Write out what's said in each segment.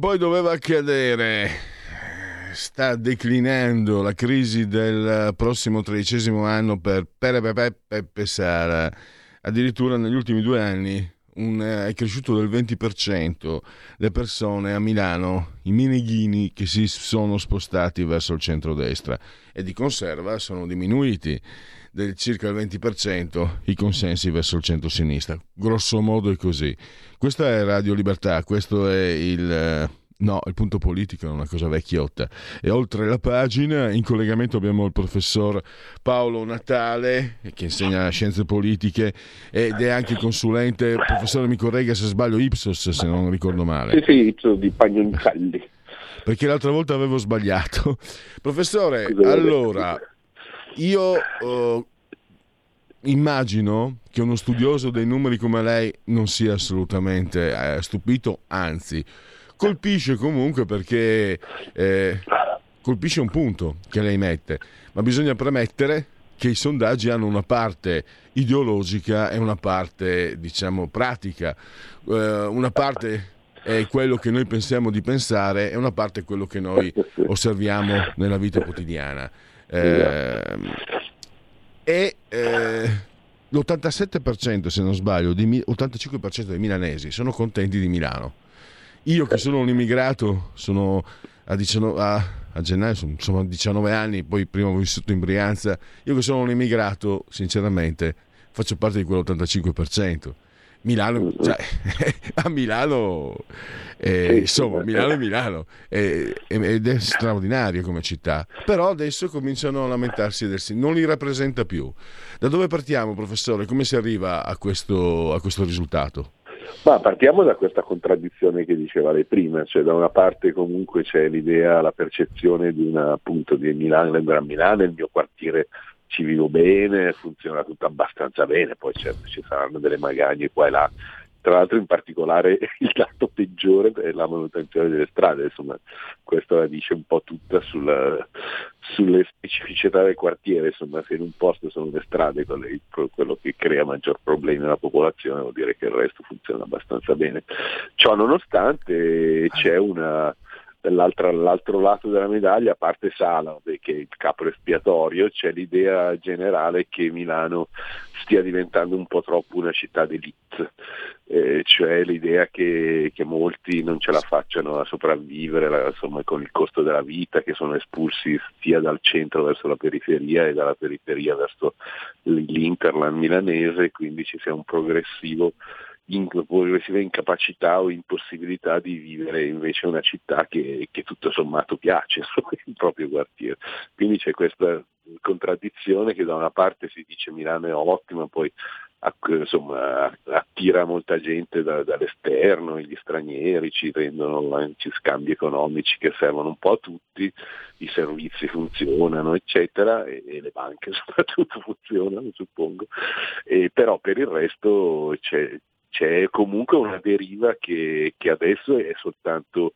Poi doveva accadere. Sta declinando la crisi del prossimo tredicesimo anno per Pepe Peppe Sara. Addirittura negli ultimi due anni un, è cresciuto del 20% le persone a Milano, i mineghini che si sono spostati verso il centro-destra e di conserva sono diminuiti del circa il 20% i consensi verso il centro-sinistra. Grosso modo è così. Questa è Radio Libertà, questo è il... No, il punto politico è una cosa vecchiotta. E oltre la pagina, in collegamento abbiamo il professor Paolo Natale, che insegna scienze politiche ed è anche consulente. Professore, mi corregga se sbaglio, Ipsos, se non ricordo male. Sì, sì, Ipsos di Pagnoncalli. Perché l'altra volta avevo sbagliato. Professore, allora, io uh, immagino che uno studioso dei numeri come lei non sia assolutamente eh, stupito, anzi, colpisce comunque perché eh, colpisce un punto che lei mette, ma bisogna premettere che i sondaggi hanno una parte ideologica e una parte, diciamo, pratica. Eh, una parte è quello che noi pensiamo di pensare e una parte è quello che noi osserviamo nella vita quotidiana. Eh, e eh, l'87% se non sbaglio, di, 85% dei milanesi sono contenti di Milano. Io che sono un immigrato, sono a, 19, a, a gennaio, sono, sono 19 anni, poi prima ho vissuto in Brianza, io che sono un immigrato, sinceramente, faccio parte di quell'85%. Milano, cioè, a Milano, eh, insomma, Milano è Milano eh, ed è straordinario come città, però adesso cominciano a lamentarsi del non li rappresenta più. Da dove partiamo, professore? Come si arriva a questo, a questo risultato? Ma partiamo da questa contraddizione che diceva lei prima, cioè da una parte comunque c'è l'idea, la percezione di una appunto di Milano, a Milano il mio quartiere ci vivo bene, funziona tutto abbastanza bene, poi certo ci saranno delle magagne qua e là. Tra l'altro in particolare il dato peggiore è la manutenzione delle strade, insomma questo la dice un po' tutta sulla, sulle specificità del quartiere, insomma se in un posto sono le strade quello che crea maggior problemi alla popolazione vuol dire che il resto funziona abbastanza bene. Ciò nonostante c'è una dall'altro lato della medaglia, a parte Sala, che è il capo espiatorio, c'è l'idea generale che Milano stia diventando un po' troppo una città d'elite, eh, cioè l'idea che, che, molti non ce la facciano a sopravvivere insomma, con il costo della vita, che sono espulsi sia dal centro verso la periferia e dalla periferia verso l'interland milanese, quindi ci sia un progressivo in progressiva incapacità o impossibilità di vivere invece una città che, che tutto sommato piace, il proprio quartiere. Quindi c'è questa contraddizione che da una parte si dice Milano è ottima, poi insomma, attira molta gente da, dall'esterno, gli stranieri ci rendono anche scambi economici che servono un po' a tutti, i servizi funzionano, eccetera, e, e le banche soprattutto funzionano, suppongo, e, però per il resto c'è, c'è comunque una deriva che, che adesso è soltanto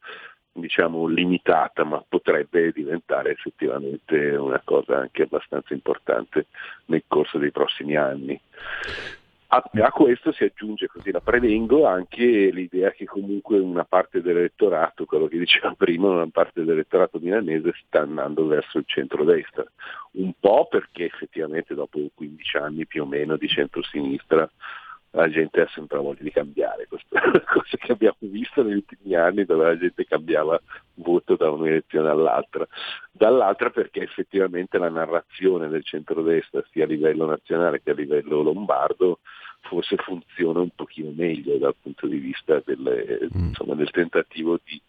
diciamo limitata ma potrebbe diventare effettivamente una cosa anche abbastanza importante nel corso dei prossimi anni. A, a, questo si aggiunge, così la prevengo, anche l'idea che comunque una parte dell'elettorato, quello che diceva prima, una parte dell'elettorato milanese sta andando verso il centro-destra, un po' perché effettivamente dopo 15 anni più o meno di centro-sinistra la gente ha sempre voglia di cambiare, questa è una cosa che abbiamo visto negli ultimi anni dove la gente cambiava voto da un'elezione all'altra, dall'altra perché effettivamente la narrazione del centrodestra sia a livello nazionale che a livello lombardo forse funziona un pochino meglio dal punto di vista del, mm. insomma, del tentativo di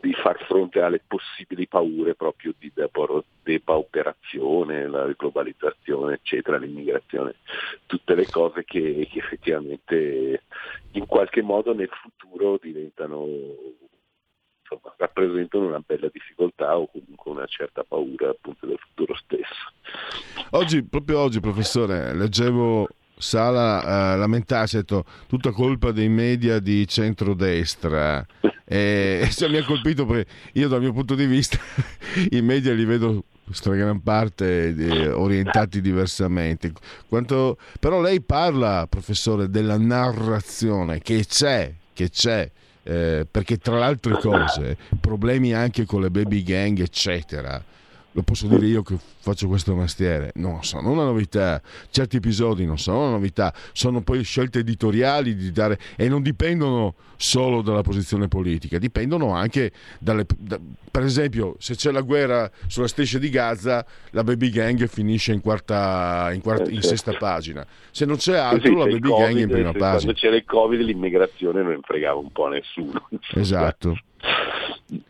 di far fronte alle possibili paure proprio di depauperazione, la globalizzazione, eccetera, l'immigrazione, tutte le cose che, che effettivamente in qualche modo nel futuro diventano insomma, rappresentano una bella difficoltà o comunque una certa paura appunto del futuro stesso. Oggi, proprio oggi, professore, leggevo Sala uh, lamentarsi, ha detto tutta colpa dei media di centrodestra. E cioè, mi ha colpito perché io dal mio punto di vista i media li vedo gran parte eh, orientati diversamente. Quanto... Però lei parla, professore, della narrazione che c'è, che c'è. Eh, perché tra le altre cose, problemi anche con le baby gang, eccetera, lo posso dire io che faccio questo mestiere, non sono una novità, certi episodi non sono una novità, sono poi scelte editoriali di dare, e non dipendono solo dalla posizione politica, dipendono anche dalle... Da, per esempio, se c'è la guerra sulla striscia di Gaza, la baby gang finisce in, quarta, in, quarta, in sesta pagina, se non c'è altro sì, la baby COVID, gang è in prima pagina. Quando c'era il Covid l'immigrazione non fregava un po' a nessuno. Esatto.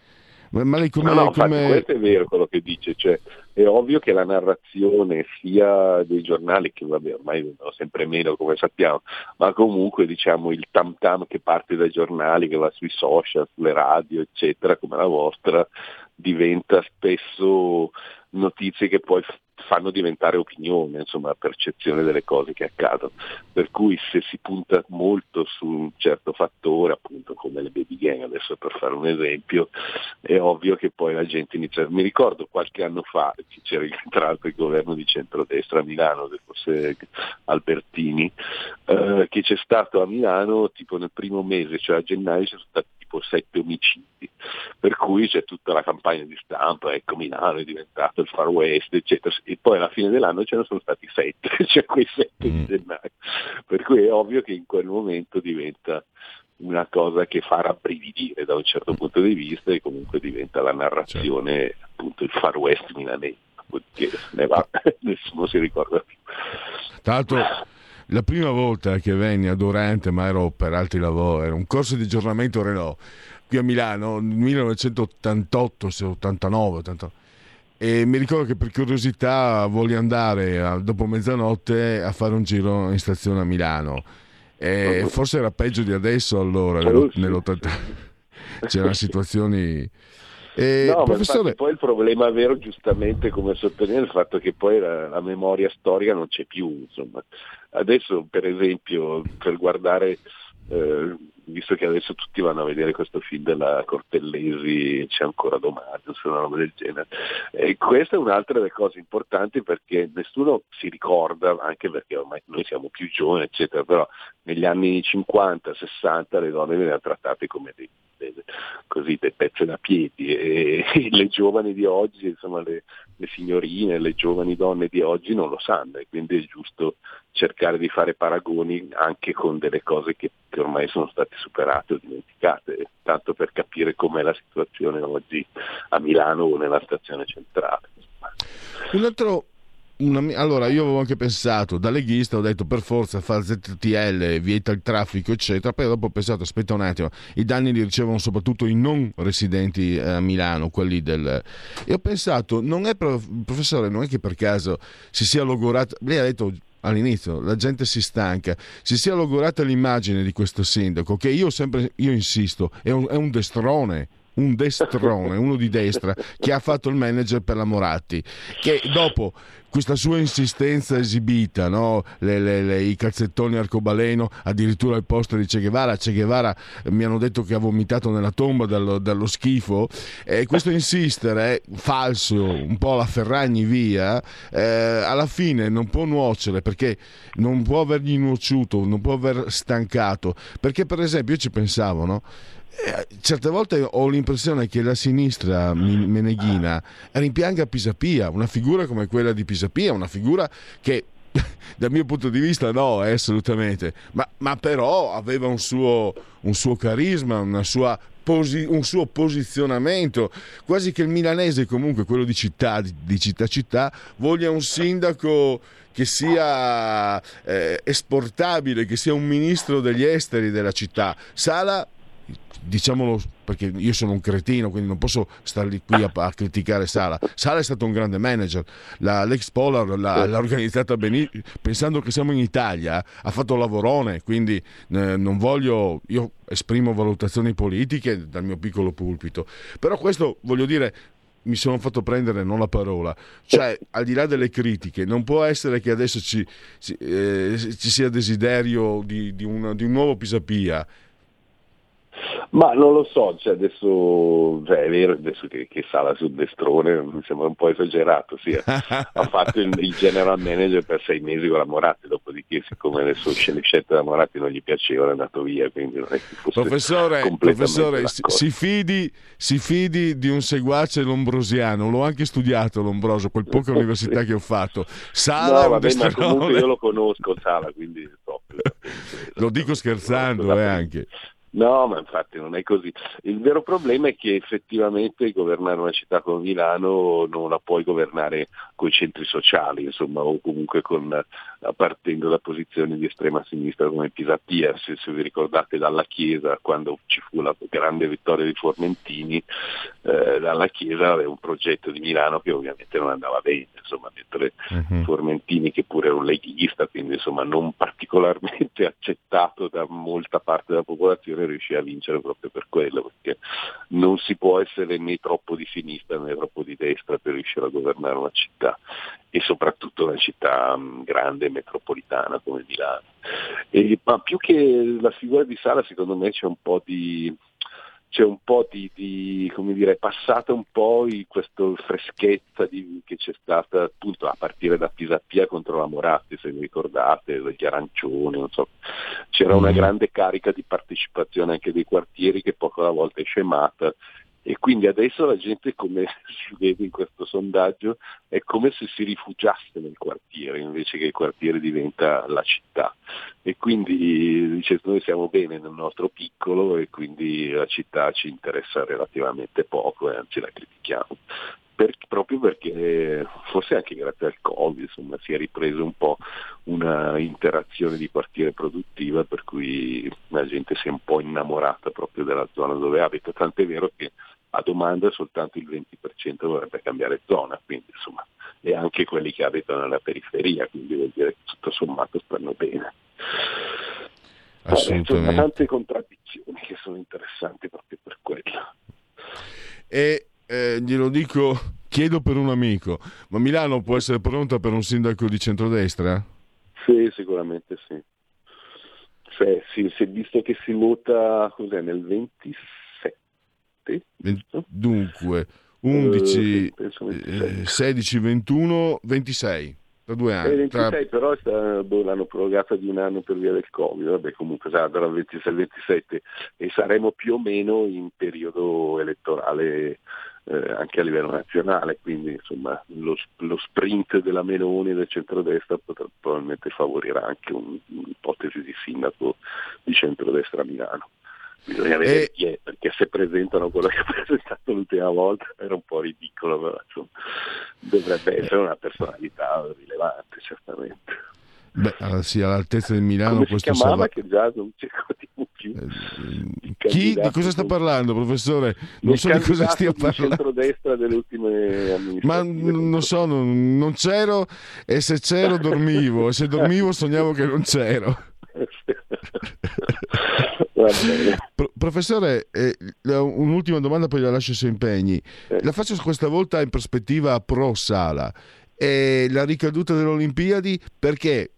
Ma, lei come, no, no, come... questo è vero quello che dice, cioè, è ovvio che la narrazione sia dei giornali, che vabbè, ormai vengono sempre meno come sappiamo, ma comunque diciamo il tam tam che parte dai giornali, che va sui social, sulle radio, eccetera, come la vostra, diventa spesso notizie che poi fanno diventare opinione, insomma, percezione delle cose che accadono. Per cui se si punta molto su un certo fattore, appunto come le baby gang, adesso per fare un esempio, è ovvio che poi la gente inizia. Mi ricordo qualche anno fa che c'era tra l'altro il governo di centrodestra a Milano, forse Albertini, eh, che c'è stato a Milano tipo nel primo mese, cioè a gennaio, ci sono tipo sette omicidi, per cui c'è tutta la campagna di stampa, ecco Milano è diventato il Far West, eccetera, e poi alla fine dell'anno ce ne sono stati sette, cioè quei sette mm. di gennaio, per cui è ovvio che in quel momento diventa una cosa che fa rabbrividire da un certo punto di vista e comunque diventa la narrazione, certo. appunto il Far West milanese, che ne va, nessuno si ricorda più. Tra l'altro la prima volta che venni a Durante, ma ero per altri lavori, era un corso di aggiornamento Renault qui a Milano, nel 1988, se 89, 89. E mi ricordo che per curiosità voglio andare a, dopo mezzanotte a fare un giro in stazione a Milano. E forse era peggio di adesso allora, nell'80. C'erano situazioni eh, no, professore... poi il problema vero, giustamente, come sottolinea, il fatto che poi la, la, memoria storica non c'è più. Insomma. Adesso, per esempio, per guardare, eh, visto che adesso tutti vanno a vedere questo film della Cortellesi, c'è ancora domani, una roba del genere. E questa è un'altra delle cose importanti perché nessuno si ricorda, anche perché ormai noi siamo più giovani, eccetera, però negli anni 50-60 le donne venivano trattate come dei così, dei pezzi da piedi e, e, le giovani di oggi, insomma le, le, signorine, le giovani donne di oggi non lo sanno e quindi è giusto cercare di fare paragoni anche con delle cose che, che ormai sono state superate o dimenticate, tanto per capire com'è la situazione oggi a Milano o nella stazione centrale. Un altro una, allora io avevo anche pensato da leghista ho detto per forza fa ZTL vieta il traffico eccetera poi dopo ho pensato aspetta un attimo i danni li ricevono soprattutto i non residenti eh, a Milano quelli del e ho pensato non è professore non è che per caso si sia logorata lei ha detto all'inizio la gente si stanca. Si sia logorata l'immagine di questo sindaco che io sempre io insisto è un, è un destrone un destrone, uno di destra, che ha fatto il manager per la Moratti, che dopo questa sua insistenza esibita, no? le, le, le, i calzettoni arcobaleno, addirittura il posto di Che Guevara, Che Guevara eh, mi hanno detto che ha vomitato nella tomba dallo, dallo schifo, e questo insistere falso, un po' la Ferragni via, eh, alla fine non può nuocere perché non può avergli nuociuto, non può aver stancato, perché per esempio io ci pensavo, no? Eh, certe volte ho l'impressione che la sinistra meneghina rimpianga Pisapia, una figura come quella di Pisapia, una figura che dal mio punto di vista no, eh, assolutamente, ma, ma, però aveva un suo, un suo carisma, posi, un suo posizionamento, quasi che il milanese comunque, quello di città, di, di città città, voglia un sindaco che sia eh, esportabile, che sia un ministro degli esteri della città. Sala diciamolo perché io sono un cretino, quindi non posso stare qui a, a criticare Sala. Sala è stato un grande manager, la, l'ex Polar l'ha, l'ha organizzata benissimo, pensando che siamo in Italia, ha fatto lavorone, quindi eh, non voglio, io esprimo valutazioni politiche dal mio piccolo pulpito, però questo voglio dire mi sono fatto prendere non la parola, cioè al di là delle critiche, non può essere che adesso ci, ci, eh, ci sia desiderio di, di, un, di un nuovo Pisapia ma non lo so, cioè adesso cioè è vero adesso che, che Sala sul destrone mi sembra un po' esagerato, sì, ha fatto il, il, general manager per sei mesi con la Moratti, dopodiché siccome le sue scelte da Moratti non gli piacevano è andato via. Quindi non è che professore, professore si, fidi, si, fidi, di un seguace lombrosiano, l'ho anche studiato Lombroso, quel poca università che ho fatto. Sala no, vabbè, ma comunque io lo conosco Sala, quindi proprio, lo dico scherzando eh, anche. No, ma infatti non è così. Il vero problema è che effettivamente governare una città come Milano non la puoi governare con i centri sociali, insomma, o comunque con, partendo da posizioni di estrema sinistra come Pisapia. Se, se vi ricordate dalla Chiesa, quando ci fu la grande vittoria di Formentini, eh, dalla Chiesa aveva un progetto di Milano che ovviamente non andava bene, insomma, mentre uh-huh. Formentini, che pure era un leghista, quindi insomma non particolarmente accettato da molta parte della popolazione, riuscì a vincere proprio per quello, perché non si può essere né troppo di sinistra né troppo di destra per riuscire a governare una città e soprattutto una città grande e metropolitana come Milano. E, ma più che la figura di Sala secondo me c'è un po' di c'è un po' di, di come dire, è passata un po' questa freschezza di, che c'è stata appunto a partire da Pisapia contro la Moratti, se vi ricordate, degli arancioni, non so. c'era una mm. grande carica di partecipazione anche dei quartieri che poco alla volta è scemata e quindi adesso la gente, come si vede in questo sondaggio, è come se si rifugiasse nel quartiere invece che il quartiere diventa la città. E quindi dice noi siamo bene nel nostro piccolo e quindi la città ci interessa relativamente poco e anzi la critichiamo. Per, proprio perché forse anche grazie al Covid insomma, si è ripreso un po' una interazione di quartiere produttiva per cui la gente si è un po' innamorata proprio della zona dove abita, tant'è vero che a domanda soltanto il 20% vorrebbe cambiare zona, quindi insomma, e anche quelli che abitano nella periferia, quindi vuol dire che tutto sommato stanno bene. Assolutamente. Sono tante contraddizioni che sono interessanti proprio per quello. E eh, glielo dico, chiedo per un amico, ma Milano può essere pronta per un sindaco di centrodestra? Sì, sicuramente sì. Cioè, sì, si è visto che si vota cos'è, nel 26 Dunque, 11, uh, 16, 21, 26. Da due anni. Eh, 26 tra... però sta, boh, l'hanno prorogata di un anno per via del Covid, vabbè comunque sarà dal 26 al 27 e saremo più o meno in periodo elettorale eh, anche a livello nazionale, quindi insomma lo, lo, sprint della Meloni e del centrodestra potrà, probabilmente favorirà anche un, un'ipotesi di sindaco di centrodestra a Milano bisogna vedere e... chi è, perché se presentano quello che ha presentato l'ultima volta era un po' ridicolo, però insomma, dovrebbe essere una personalità rilevante certamente. Beh, sì, all'altezza del Milano Come questo si chiamava che già non c'è più. Eh, chi di cosa sta parlando, professore? Non so di cosa stia parlando. centrodestra delle ultime amministrative. Ma non so, non, non c'ero e se c'ero dormivo e se dormivo sognavo che non c'ero. Pro- professore, eh, un'ultima domanda, poi la lascio se impegni. Eh. La faccio questa volta in prospettiva pro sala. E la ricaduta delle Olimpiadi perché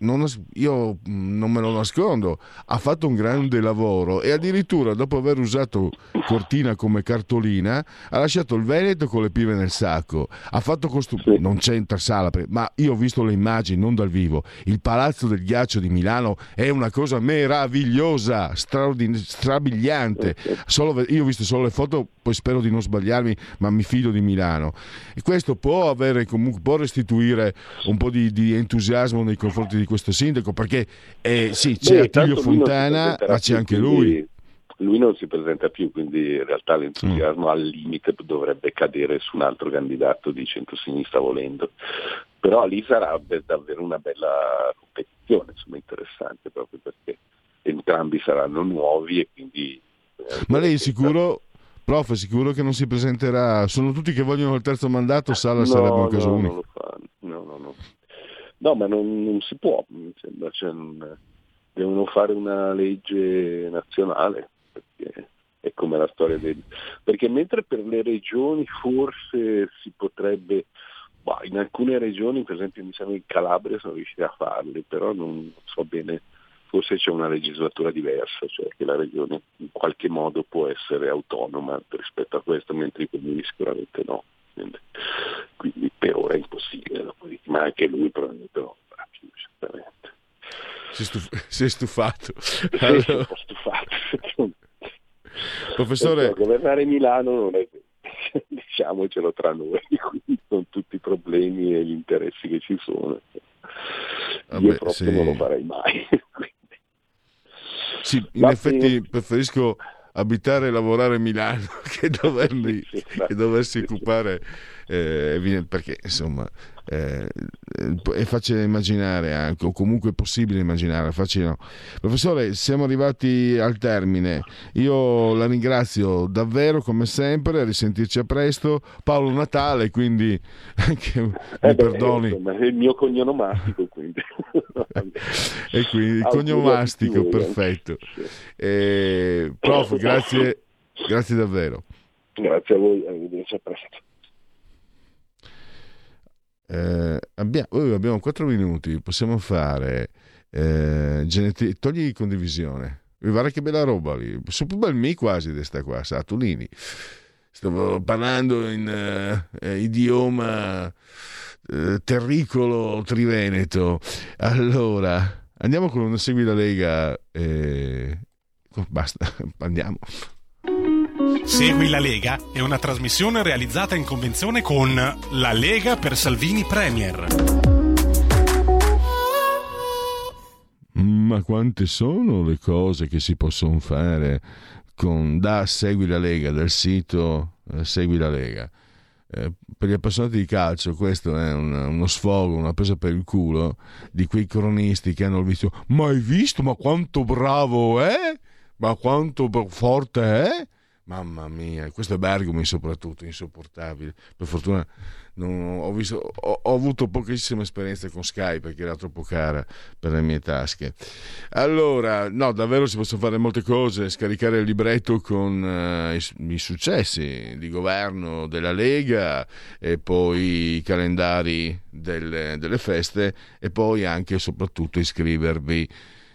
non, io mm, non me lo nascondo, ha fatto un grande lavoro e addirittura dopo aver usato Cortina come cartolina ha lasciato il Veneto con le pive nel sacco. Ha fatto costum- sì. non c'entra sala, ma io ho visto le immagini, non dal vivo. Il Palazzo del Ghiaccio di Milano è una cosa meravigliosa, straordin- strabiliante. Solo, io ho visto solo le foto, poi spero di non sbagliarmi, ma mi fido di Milano. E questo può avere comunque può restituire un po' di, di entusiasmo nei confronti di questo sindaco perché eh, sì, c'è Beh, Attilio Fontana, ma c'è anche lui. Lui non si presenta più, quindi in realtà l'entusiasmo mm. al limite dovrebbe cadere su un altro candidato di centrosinistra volendo. Però lì sarà davvero una bella competizione, insomma interessante proprio perché entrambi saranno nuovi e quindi Ma lei è sicuro, prof, è sicuro che non si presenterà? Sono tutti che vogliono il terzo mandato, Sala no, sarebbe un caso no, unico. No, no, no. No, ma non, non si può, mi sembra. Cioè, non, devono fare una legge nazionale, perché è come la storia del... Perché mentre per le regioni forse si potrebbe... Bah, in alcune regioni, per esempio mi sembra in Calabria, sono riusciti a farli, però non so bene, forse c'è una legislatura diversa, cioè che la regione in qualche modo può essere autonoma rispetto a questo, mentre i comuni sicuramente no. Quindi per ora è impossibile, ma anche lui probabilmente no, certamente. Si, stuf- si è stufato. Sì, allora... un po' stufato. Professore... governare Milano non è diciamocelo tra noi, quindi con tutti i problemi e gli interessi che ci sono. Vabbè, Io proprio sì. non lo farei mai. Sì, in Ma effetti sì. preferisco abitare e lavorare a Milano che, dovermi, sì, che doversi occupare eh, perché insomma eh, è facile immaginare anche, o comunque è possibile immaginare. Facile no. Professore, siamo arrivati al termine. Io la ringrazio davvero come sempre, a risentirci a presto. Paolo Natale, quindi anche mi eh perdoni. Insomma, è il mio cognomastico, quindi. E quindi il cognomastico, perfetto. Eh, prof, grazie, grazie davvero. Grazie a voi, arrivederci a presto. Eh, abbiamo, oh, abbiamo 4 minuti, possiamo fare eh, geneti- togli condivisione. Guarda che bella roba lì. Sono più bel me quasi di sta qua, Satulini. Stavo parlando in uh, idioma uh, terricolo triveneto. Allora, andiamo con Segui la Lega. E... Basta, andiamo. Segui la Lega è una trasmissione realizzata in convenzione con La Lega per Salvini Premier. Ma quante sono le cose che si possono fare con da Segui la Lega, del sito eh, Segui la Lega? Eh, per gli appassionati di calcio questo è un, uno sfogo, una presa per il culo di quei cronisti che hanno il vizio ma hai visto, ma quanto bravo è? Ma quanto forte è? Mamma mia, questo è Bergomi soprattutto, insopportabile. Per fortuna non, ho, visto, ho, ho, avuto pochissime esperienze con Skype perché era troppo cara per le mie tasche. Allora, no, davvero si possono fare molte cose, scaricare il libretto con uh, i, i, successi di governo della Lega e poi i calendari delle, delle feste e poi anche e soprattutto iscrivervi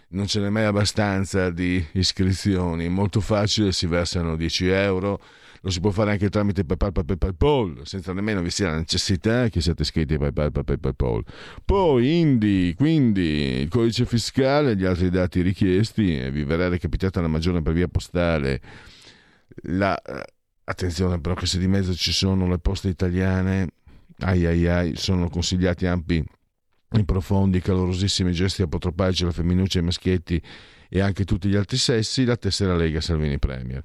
non ce n'è mai abbastanza di iscrizioni, molto facile, si versano 10 euro, lo si può fare anche tramite PayPal, PayPal, PayPal, senza nemmeno vi sia la necessità che siate iscritti a PayPal, PayPal, PayPal. Poi Indi, quindi il codice fiscale e gli altri dati richiesti e vi verrà recapitata la maggiore per via postale. La, eh, attenzione però che se di mezzo ci sono le poste italiane, ai ai ai, sono consigliati ampi i profondi, calorosissimi gesti apotropaici alla femminuccia, ai maschietti e anche tutti gli altri sessi, la tessera Lega Salvini Premier.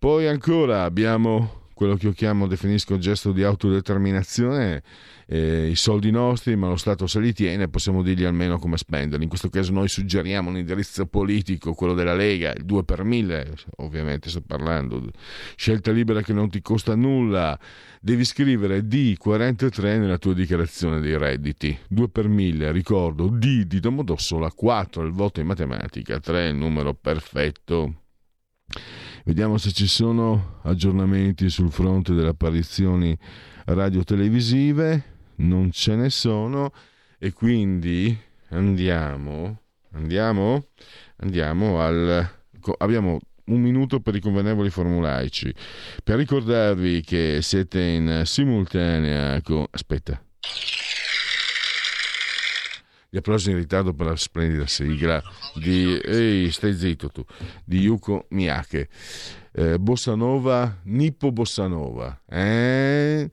Poi ancora abbiamo quello che io chiamo, definisco gesto di autodeterminazione, eh, i soldi nostri, ma lo Stato se li tiene, possiamo dirgli almeno come spenderli. In questo caso noi suggeriamo un indirizzo politico, quello della Lega, il 2 per 1000, ovviamente sto parlando, scelta libera che non ti costa nulla, devi scrivere D43 nella tua dichiarazione dei redditi, 2 per 1000, ricordo, D di Domodossola, 4 il voto in matematica, 3 il numero perfetto. Vediamo se ci sono aggiornamenti sul fronte delle apparizioni radio-televisive. Non ce ne sono. E quindi andiamo. Andiamo? Andiamo al. Abbiamo un minuto per i convenevoli formulaici. Per ricordarvi che siete in simultanea con. Aspetta gli applausi in ritardo per la splendida sigla di ehi stai zitto tu di Yuko Miyake eh, Bossa Nova Nippo Bossa Nova eh?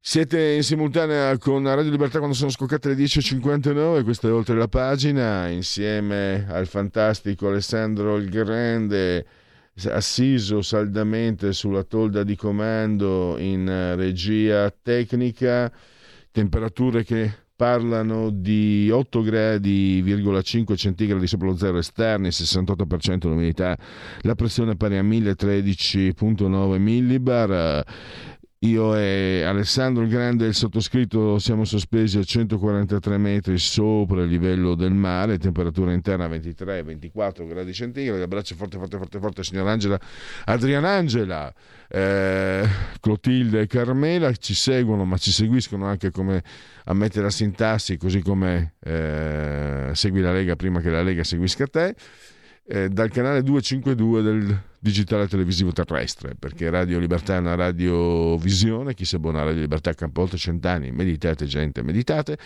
siete in simultanea con Radio Libertà quando sono scoccate le 10.59 questa è oltre la pagina insieme al fantastico Alessandro il Grande assiso saldamente sulla tolda di comando in regia tecnica temperature che parlano di 8 gradi,5 centigradi sopra lo zero esterni, 68% l'umidità, la pressione pari a 1013.9 millibar. Io e Alessandro il Grande e il sottoscritto siamo sospesi a 143 metri sopra il livello del mare, temperatura interna 23-24 gradi centigradi. Abbraccio forte, forte, forte, forte, signor Angela, Adriana Angela, eh, Clotilde e Carmela ci seguono, ma ci seguiscono anche come ammette la sintassi, così come eh, segui la Lega prima che la Lega seguisca te. Eh, dal canale 252 del digitale televisivo terrestre, perché Radio Libertà è una radiovisione, chi si abbona a Radio Libertà campo oltre cent'anni, meditate gente, meditate,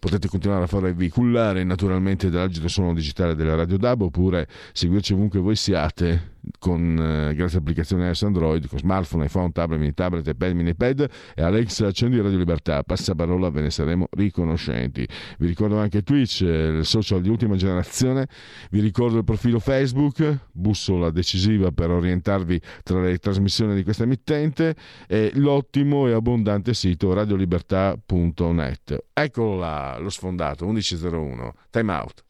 potete continuare a farvi cullare naturalmente dall'agito suono digitale della Radio DAB oppure seguirci ovunque voi siate con eh, grazie all'applicazione iOS Android, con smartphone, iPhone, tablet, mini tablet, iPad, mini pad e Alexa accendi Radio Libertà, passa parola, ve ne saremo riconoscenti. Vi ricordo anche Twitch, eh, il social di ultima generazione, vi ricordo il profilo Facebook, bussola decisiva per per orientarvi tra le trasmissioni di questa emittente e l'ottimo e abbondante sito radiolibertà.net. Eccolo là, lo sfondato 1101. Time out.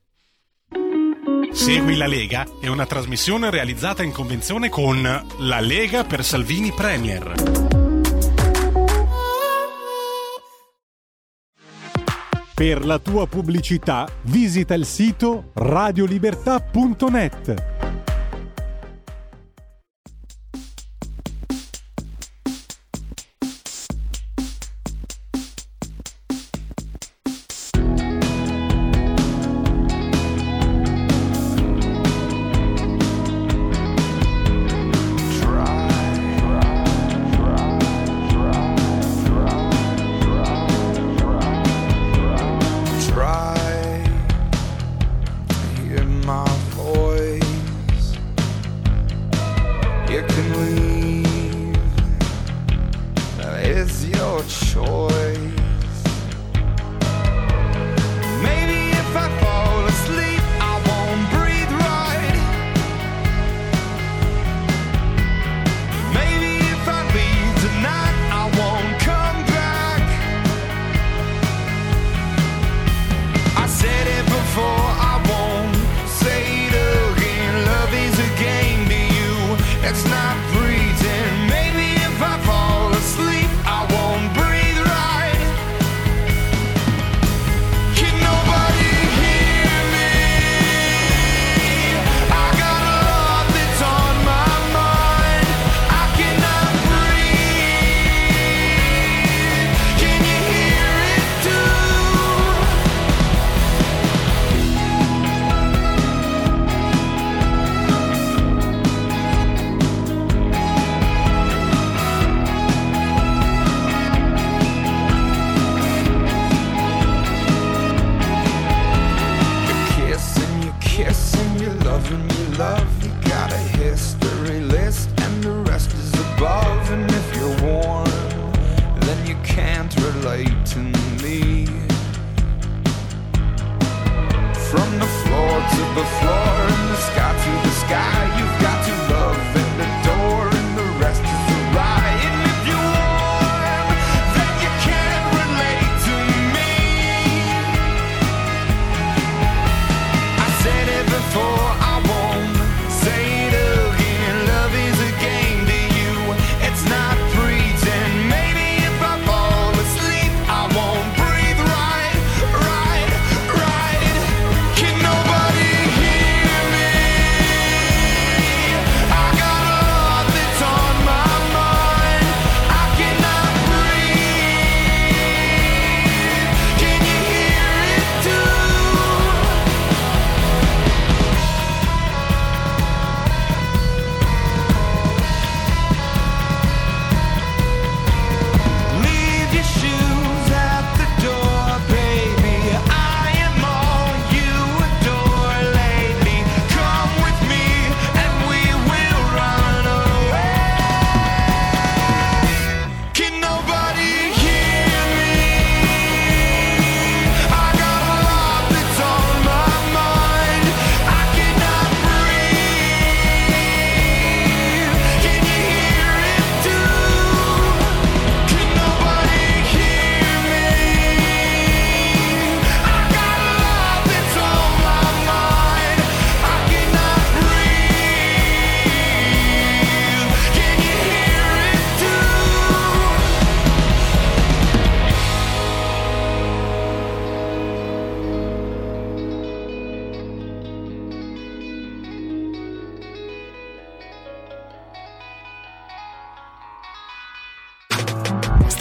Segui la Lega è una trasmissione realizzata in convenzione con La Lega per Salvini Premier. Per la tua pubblicità visita il sito radiolibertà.net.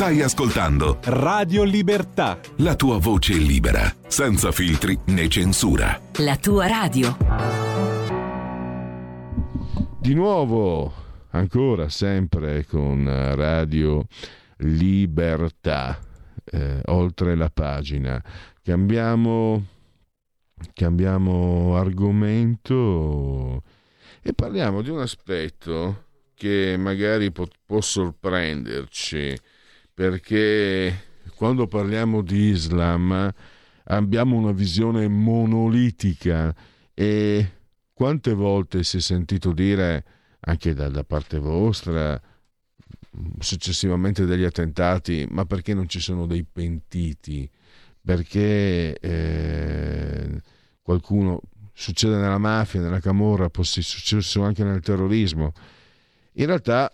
Stai ascoltando Radio Libertà. la tua voce libera, senza filtri né censura. La tua radio. Di nuovo, ancora sempre con Radio Libertà, eh, oltre la pagina. Cambiamo, cambiamo argomento e parliamo di un aspetto che magari può, può sorprenderci, perché quando parliamo di Islam abbiamo una visione monolitica e quante volte si è sentito dire anche da, da parte vostra successivamente degli attentati ma perché non ci sono dei pentiti perché eh, qualcuno succede nella mafia, nella camorra, può essere successo anche nel terrorismo. In realtà,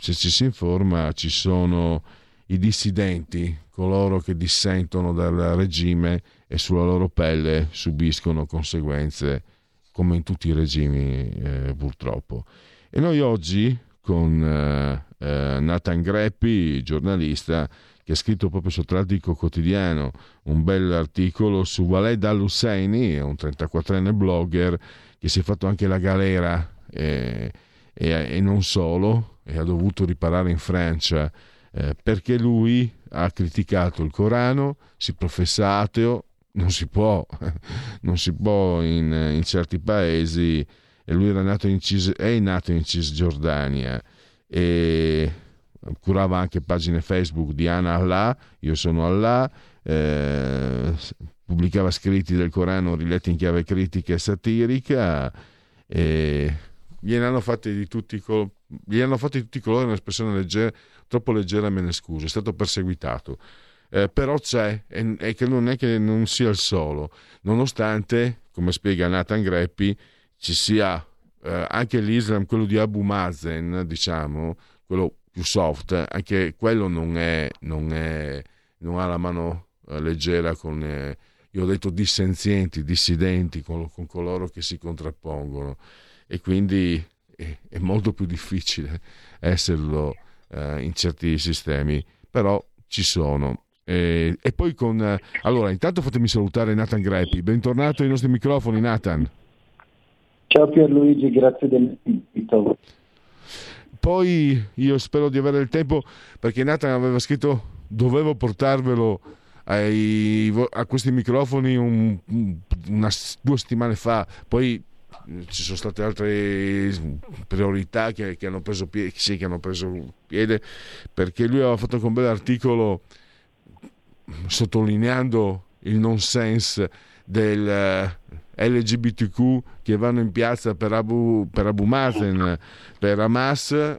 se ci si informa, ci sono i dissidenti, coloro che dissentono dal regime e sulla loro pelle subiscono conseguenze come in tutti i regimi eh, purtroppo. E noi oggi con eh, eh, Nathan Greppi, giornalista, che ha scritto proprio su Atlantico Quotidiano un bel articolo su Waled al-Husseini, un 34enne blogger che si è fatto anche la galera eh, e, e, non solo, e ha dovuto riparare in Francia eh, perché lui ha criticato il Corano, si professa ateo, non si può, non si può in, in certi paesi, e lui in Cis, è nato in Cisgiordania e curava anche pagine Facebook di Ana Allah, io sono Allah, eh, pubblicava scritti del Corano riletti in chiave critica e satirica e gliene hanno fatti di tutti, gli hanno fatti di tutti i colori un'espressione leggera, troppo leggera me ne scuso, è stato perseguitato. Eh, però c'è e, che non è che non sia il solo, nonostante, come spiega Nathan Greppi, ci sia eh, anche l'Islam, quello di Abu Mazen, diciamo, quello più soft, anche quello non, è, non, è, non ha la mano eh, leggera con, eh, io ho detto dissenzienti, dissidenti, con, con, coloro che si contrappongono e quindi è, molto più difficile esserlo eh, in certi sistemi, però ci sono. E, e poi con... Eh, allora, intanto fatemi salutare Nathan Greppi, bentornato ai nostri microfoni Nathan. Ciao Pierluigi, grazie dell'invito. Poi io spero di avere il tempo perché Nathan aveva scritto dovevo portarvelo ai, a questi microfoni un, una, due settimane fa, poi ci sono state altre priorità che, che, hanno preso piede, sì, che hanno preso piede perché lui aveva fatto un bel articolo sottolineando il nonsense del LGBTQ che vanno in piazza per Abu, per Abu Mazen, per Hamas,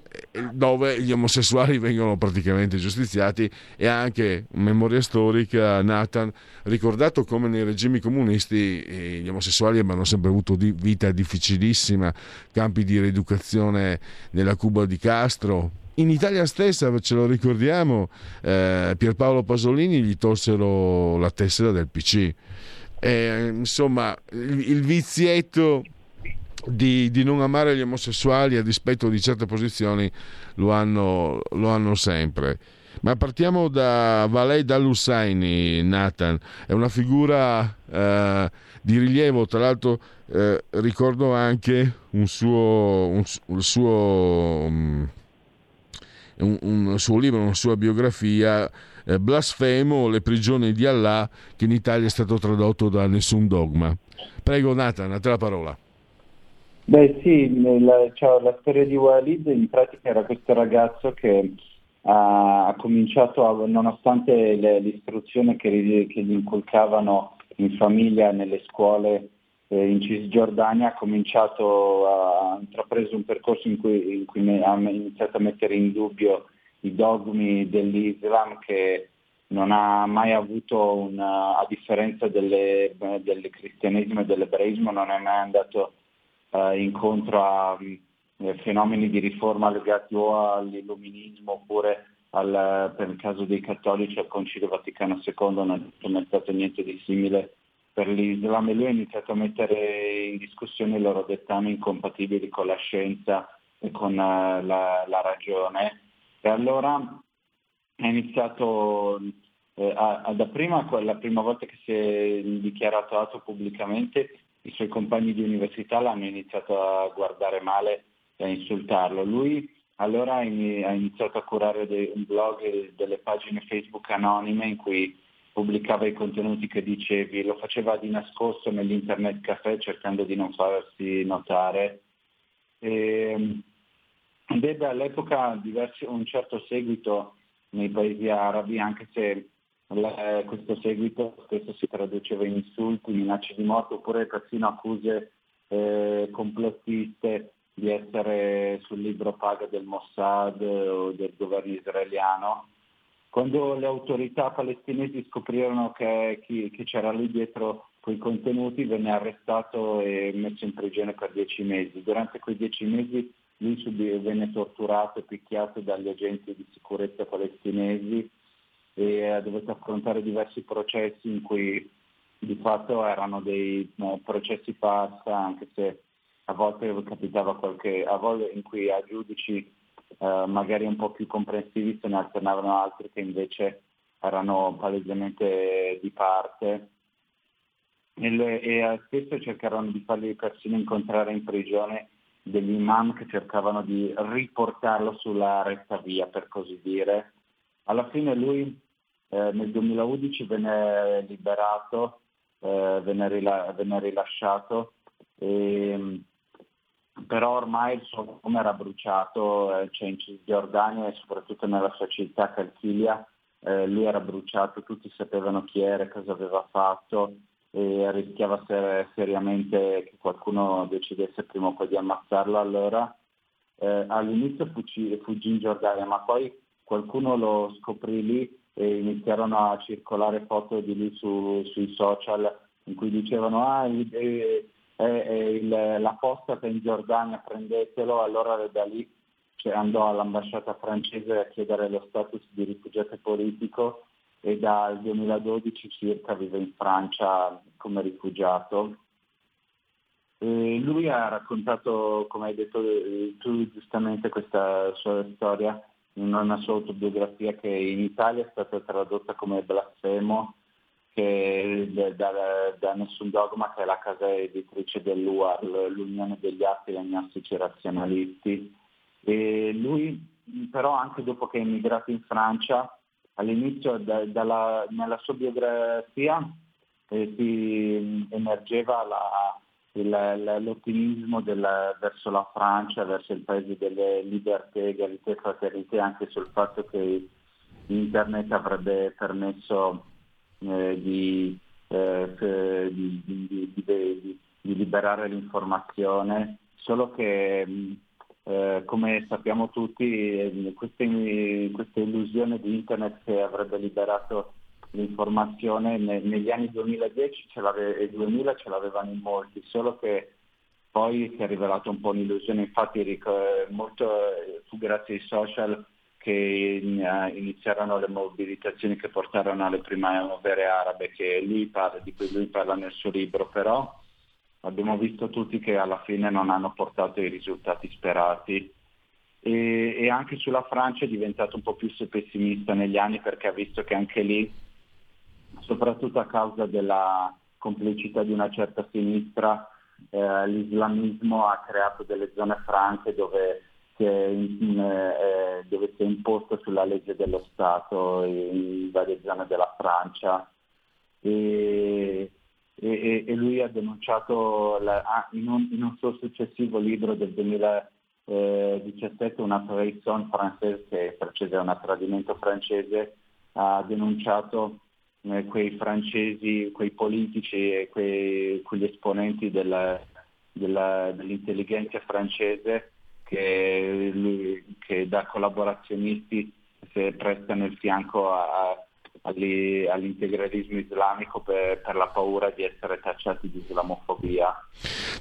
dove gli omosessuali vengono praticamente giustiziati e anche memoria storica, Nathan, ricordato come nei regimi comunisti eh, gli omosessuali abbiano sempre avuto vita difficilissima, campi di rieducazione nella Cuba di Castro, in Italia stessa, ce lo ricordiamo, eh, Pierpaolo Pasolini gli tolsero la tessera del PC eh, insomma il, il vizietto di, di, non amare gli omosessuali a dispetto di certe posizioni lo hanno, lo hanno sempre. Ma partiamo da Valei Dal-Husseini, Nathan, è una figura eh, di rilievo, tra l'altro eh, ricordo anche un suo, un, un suo, um, un, un suo libro, una sua biografia eh, Blasfemo, le prigioni di Allah, che in Italia è stato tradotto da Nessun Dogma. Prego Nathan, a te la parola. Beh sì, la, cioè, la storia di Walid in pratica era questo ragazzo che ha, ha cominciato, a, nonostante le, l'istruzione che, che, gli inculcavano in famiglia, nelle scuole eh, in Cisgiordania, ha cominciato, a, ha intrapreso un percorso in cui, in cui ha iniziato a mettere in dubbio i dogmi dell'Islam che non ha mai avuto, una, a differenza delle, del cristianesimo e dell'ebraismo, non è mai andato eh, incontro a eh, fenomeni di riforma legati o all'illuminismo oppure al, per il caso dei cattolici al Concilio Vaticano II non è mai stato niente di simile per l'Islam. E lui ha iniziato a mettere in discussione i loro dettami incompatibili con la scienza e con uh, la, la ragione e allora ha iniziato eh, a, a, da prima, la prima volta che si è dichiarato atto pubblicamente, i suoi compagni di università l'hanno iniziato a guardare male e a insultarlo. Lui allora ha iniziato a curare dei, un blog e delle pagine Facebook anonime in cui pubblicava i contenuti che dicevi, lo faceva di nascosto nell'internet caffè cercando di non farsi notare. E, ed ebbe all'epoca diversi, un certo seguito nei paesi arabi, anche se la, questo seguito spesso si traduceva in insulti, minacce di morte oppure persino accuse eh, complottiste di essere sul libro paga del Mossad o del governo israeliano. Quando le autorità palestinesi scoprirono che, chi, che c'era lì dietro quei contenuti, venne arrestato e messo in prigione per dieci mesi. Durante quei dieci mesi subì, venne torturato e picchiato dagli agenti di sicurezza palestinesi e ha dovuto affrontare diversi processi in cui di fatto erano dei no, processi passa, anche se a volte capitava qualche, a volte in cui a giudici eh, magari un po' più comprensivi se ne alternavano altri che invece erano palesemente di parte. E, le, e eh, spesso cercarono di farli persino incontrare in prigione degli imam che cercavano di riportarlo sulla retta via per così dire. Alla fine lui eh, nel 2011 venne liberato, eh, venne, rila- venne, rilasciato e, però ormai il suo nome era bruciato, eh, cioè in Cisgiordania e soprattutto nella sua città Calchilia, eh, lui era bruciato, tutti sapevano chi era, cosa aveva fatto e rischiava ser- seriamente che qualcuno decidesse prima o poi di ammazzarlo. Allora eh, all'inizio fuggì, fuggì in Giordania, ma poi qualcuno lo scoprì lì e iniziarono a circolare foto di lui su, sui social in cui dicevano ah, eh, è, è il, l'apostata in Giordania, prendetelo, allora da lì cioè, andò all'ambasciata francese a chiedere lo status di rifugiato politico e dal 2012 circa vive in Francia come rifugiato. E lui ha raccontato, come hai detto tu giustamente, questa sua storia in una sua autobiografia che in Italia è stata tradotta come blasfemo che da, da, Nessun Dogma, che è la casa editrice dell'UAR, l'Unione degli Atti Agnostici Razionalisti. E lui però anche dopo che è emigrato in Francia, all'inizio da, dalla, nella sua biografia eh, si emergeva la, il, l'ottimismo del, verso la Francia, verso il paese delle libertà, egalità e fraternità, anche sul fatto che internet avrebbe permesso eh, di, eh, di, di, di, liberare l'informazione, solo che eh, come sappiamo tutti questa, questa illusione di internet che avrebbe liberato l'informazione ne, negli anni 2010 e 2000 ce l'avevano in molti, solo che poi si è rivelato un po' un'illusione, infatti molto fu grazie ai social che iniziarono le mobilitazioni che portarono alle primavere arabe parla, di cui lui parla nel suo libro, però abbiamo visto tutti che alla fine non hanno portato i risultati sperati. E, e anche sulla Francia è diventato un po' più pessimista negli anni perché ha visto che anche lì, soprattutto a causa della complicità di una certa sinistra, eh, l'islamismo ha creato delle zone franche dove che in, eh, dove si è imposto sulla legge dello Stato in varie zone della Francia. E, e, e lui ha denunciato la, ah, in, un, in, un, suo successivo libro del 2017 una trahison francese che precede un tradimento francese ha denunciato eh, quei francesi, quei politici e quei, quegli esponenti della, della, dell'intelligenza francese che, che da collaborazionisti si prestano il fianco a, all'integralismo islamico per, per, la paura di essere tacciati di islamofobia.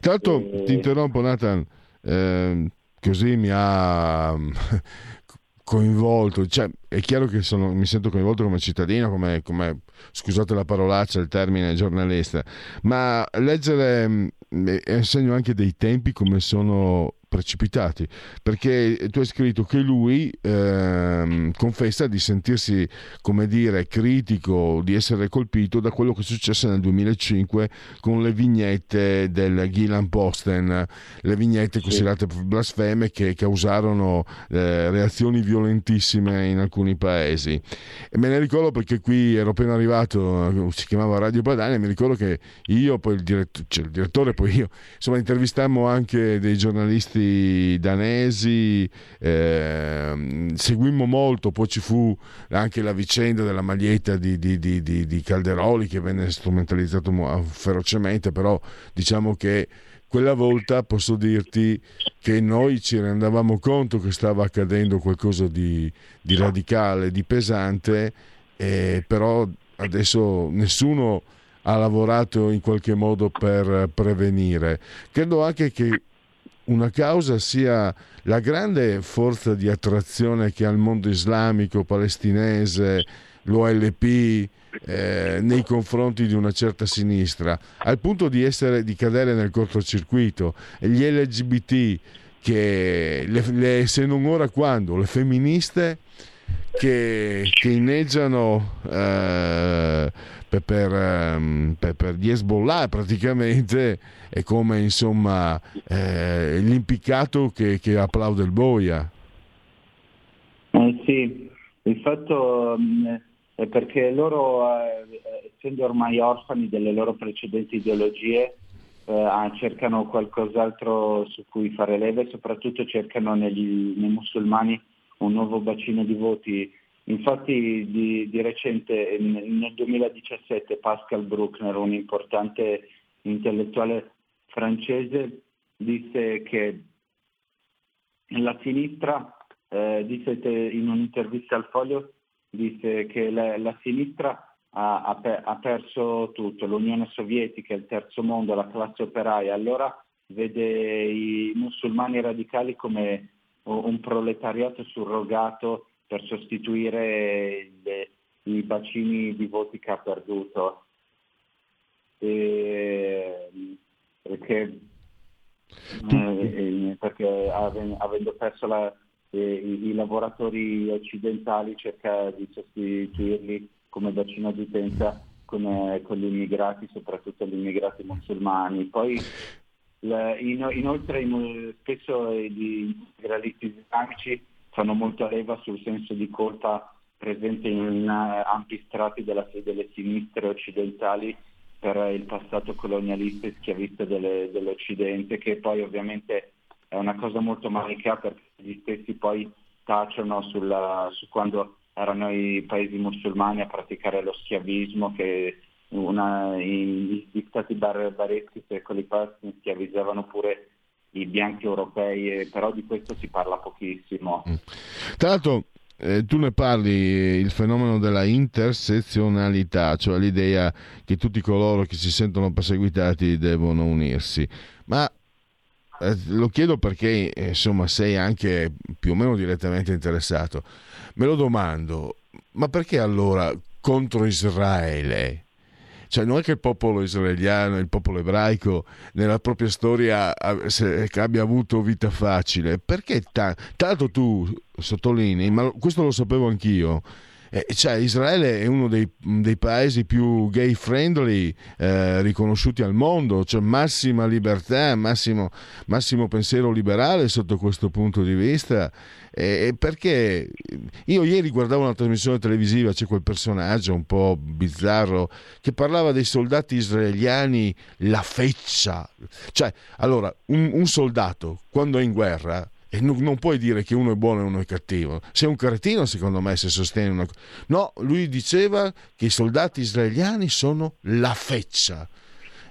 Tra l'altro e... ti interrompo Nathan, eh, così mi ha coinvolto, cioè, è chiaro che sono, mi sento coinvolto come cittadino, come, come, scusate la parolaccia, il termine giornalista, ma leggere è mm, segno anche dei tempi come sono precipitati, perché tu hai scritto che lui ehm, confessa di sentirsi, come dire, critico, di essere colpito da quello che è successo nel 2005 con le vignette del Gillan Posten, le vignette considerate blasfeme che causarono eh, reazioni violentissime in alcuni paesi. E me ne ricordo perché qui ero appena arrivato, si chiamava Radio Padania, mi ricordo che io, poi il, dirett- cioè il direttore, poi io, insomma intervistammo anche dei giornalisti danesi, eh, seguimmo molto, poi ci fu anche la vicenda della maglietta di, di, di, di Calderoli che venne strumentalizzato ferocemente, però diciamo che quella volta posso dirti che noi ci rendavamo conto che stava accadendo qualcosa di, di radicale, di pesante, eh, però adesso nessuno ha lavorato in qualche modo per prevenire. Credo anche che una causa sia la grande forza di attrazione che ha il mondo islamico, palestinese, l'OLP eh, nei confronti di una certa sinistra, al punto di, essere, di cadere nel cortocircuito. Gli LGBT, che le, le, se non ora quando, le femministe che, che inneggiano eh, per, ehm, per, per, gli Hezbollah praticamente è come insomma eh, l'impiccato che, che, applaude il boia. Eh sì, il fatto mm, è perché loro, eh, essendo ormai orfani delle loro precedenti ideologie, eh, ah, cercano qualcos'altro su cui fare leve e soprattutto cercano negli, nei musulmani un nuovo bacino di voti. Infatti di, di recente nel 2017 Pascal Bruckner, un importante intellettuale francese, disse che la sinistra, eh, disse in un'intervista al Foglio, disse che la, la sinistra ha, ha, ha, perso tutto, l'Unione Sovietica, il terzo mondo, la classe operaia, allora vede i musulmani radicali come un proletariato surrogato per sostituire le, i bacini di voti che ha perduto. E, perché, eh, perché avendo perso la, eh, i, i, lavoratori occidentali cerca di sostituirli come bacino di utenza con, con gli immigrati, soprattutto gli immigrati musulmani. Poi inoltre spesso gli integralisti islamici fanno molta leva sul senso di colpa presente in ampi strati della, delle sinistre occidentali per il passato colonialista e schiavista delle, dell'Occidente, che poi ovviamente è una cosa molto manica perché gli stessi poi tacciono sulla, su quando erano i paesi musulmani a praticare lo schiavismo che una, i, gli stati barbareschi secoli fa schiavizzavano pure i bianchi europei, però di questo si parla pochissimo. Mm. Tra l'altro eh, tu ne parli il fenomeno della intersezionalità, cioè l'idea che tutti coloro che si sentono perseguitati devono unirsi. Ma eh, lo chiedo perché eh, insomma sei anche più o meno direttamente interessato. Me lo domando, ma perché allora contro Israele? Cioè, non è che il popolo israeliano, il popolo ebraico, nella propria storia abbia avuto vita facile. Perché ta- tanto tu sottolinei, ma questo lo sapevo anch'io. Eh, cioè, Israele è uno dei, dei paesi più gay friendly eh, riconosciuti al mondo, cioè massima libertà, massimo, massimo pensiero liberale sotto questo punto di vista. Eh, perché io ieri guardavo una trasmissione televisiva, c'è quel personaggio un po' bizzarro che parlava dei soldati israeliani, la feccia. Cioè, allora, un, un soldato quando è in guerra e non, puoi dire che uno è buono e uno è cattivo. Sei un cretino, secondo me, se sostieni una cosa. No, lui diceva che i soldati israeliani sono la feccia.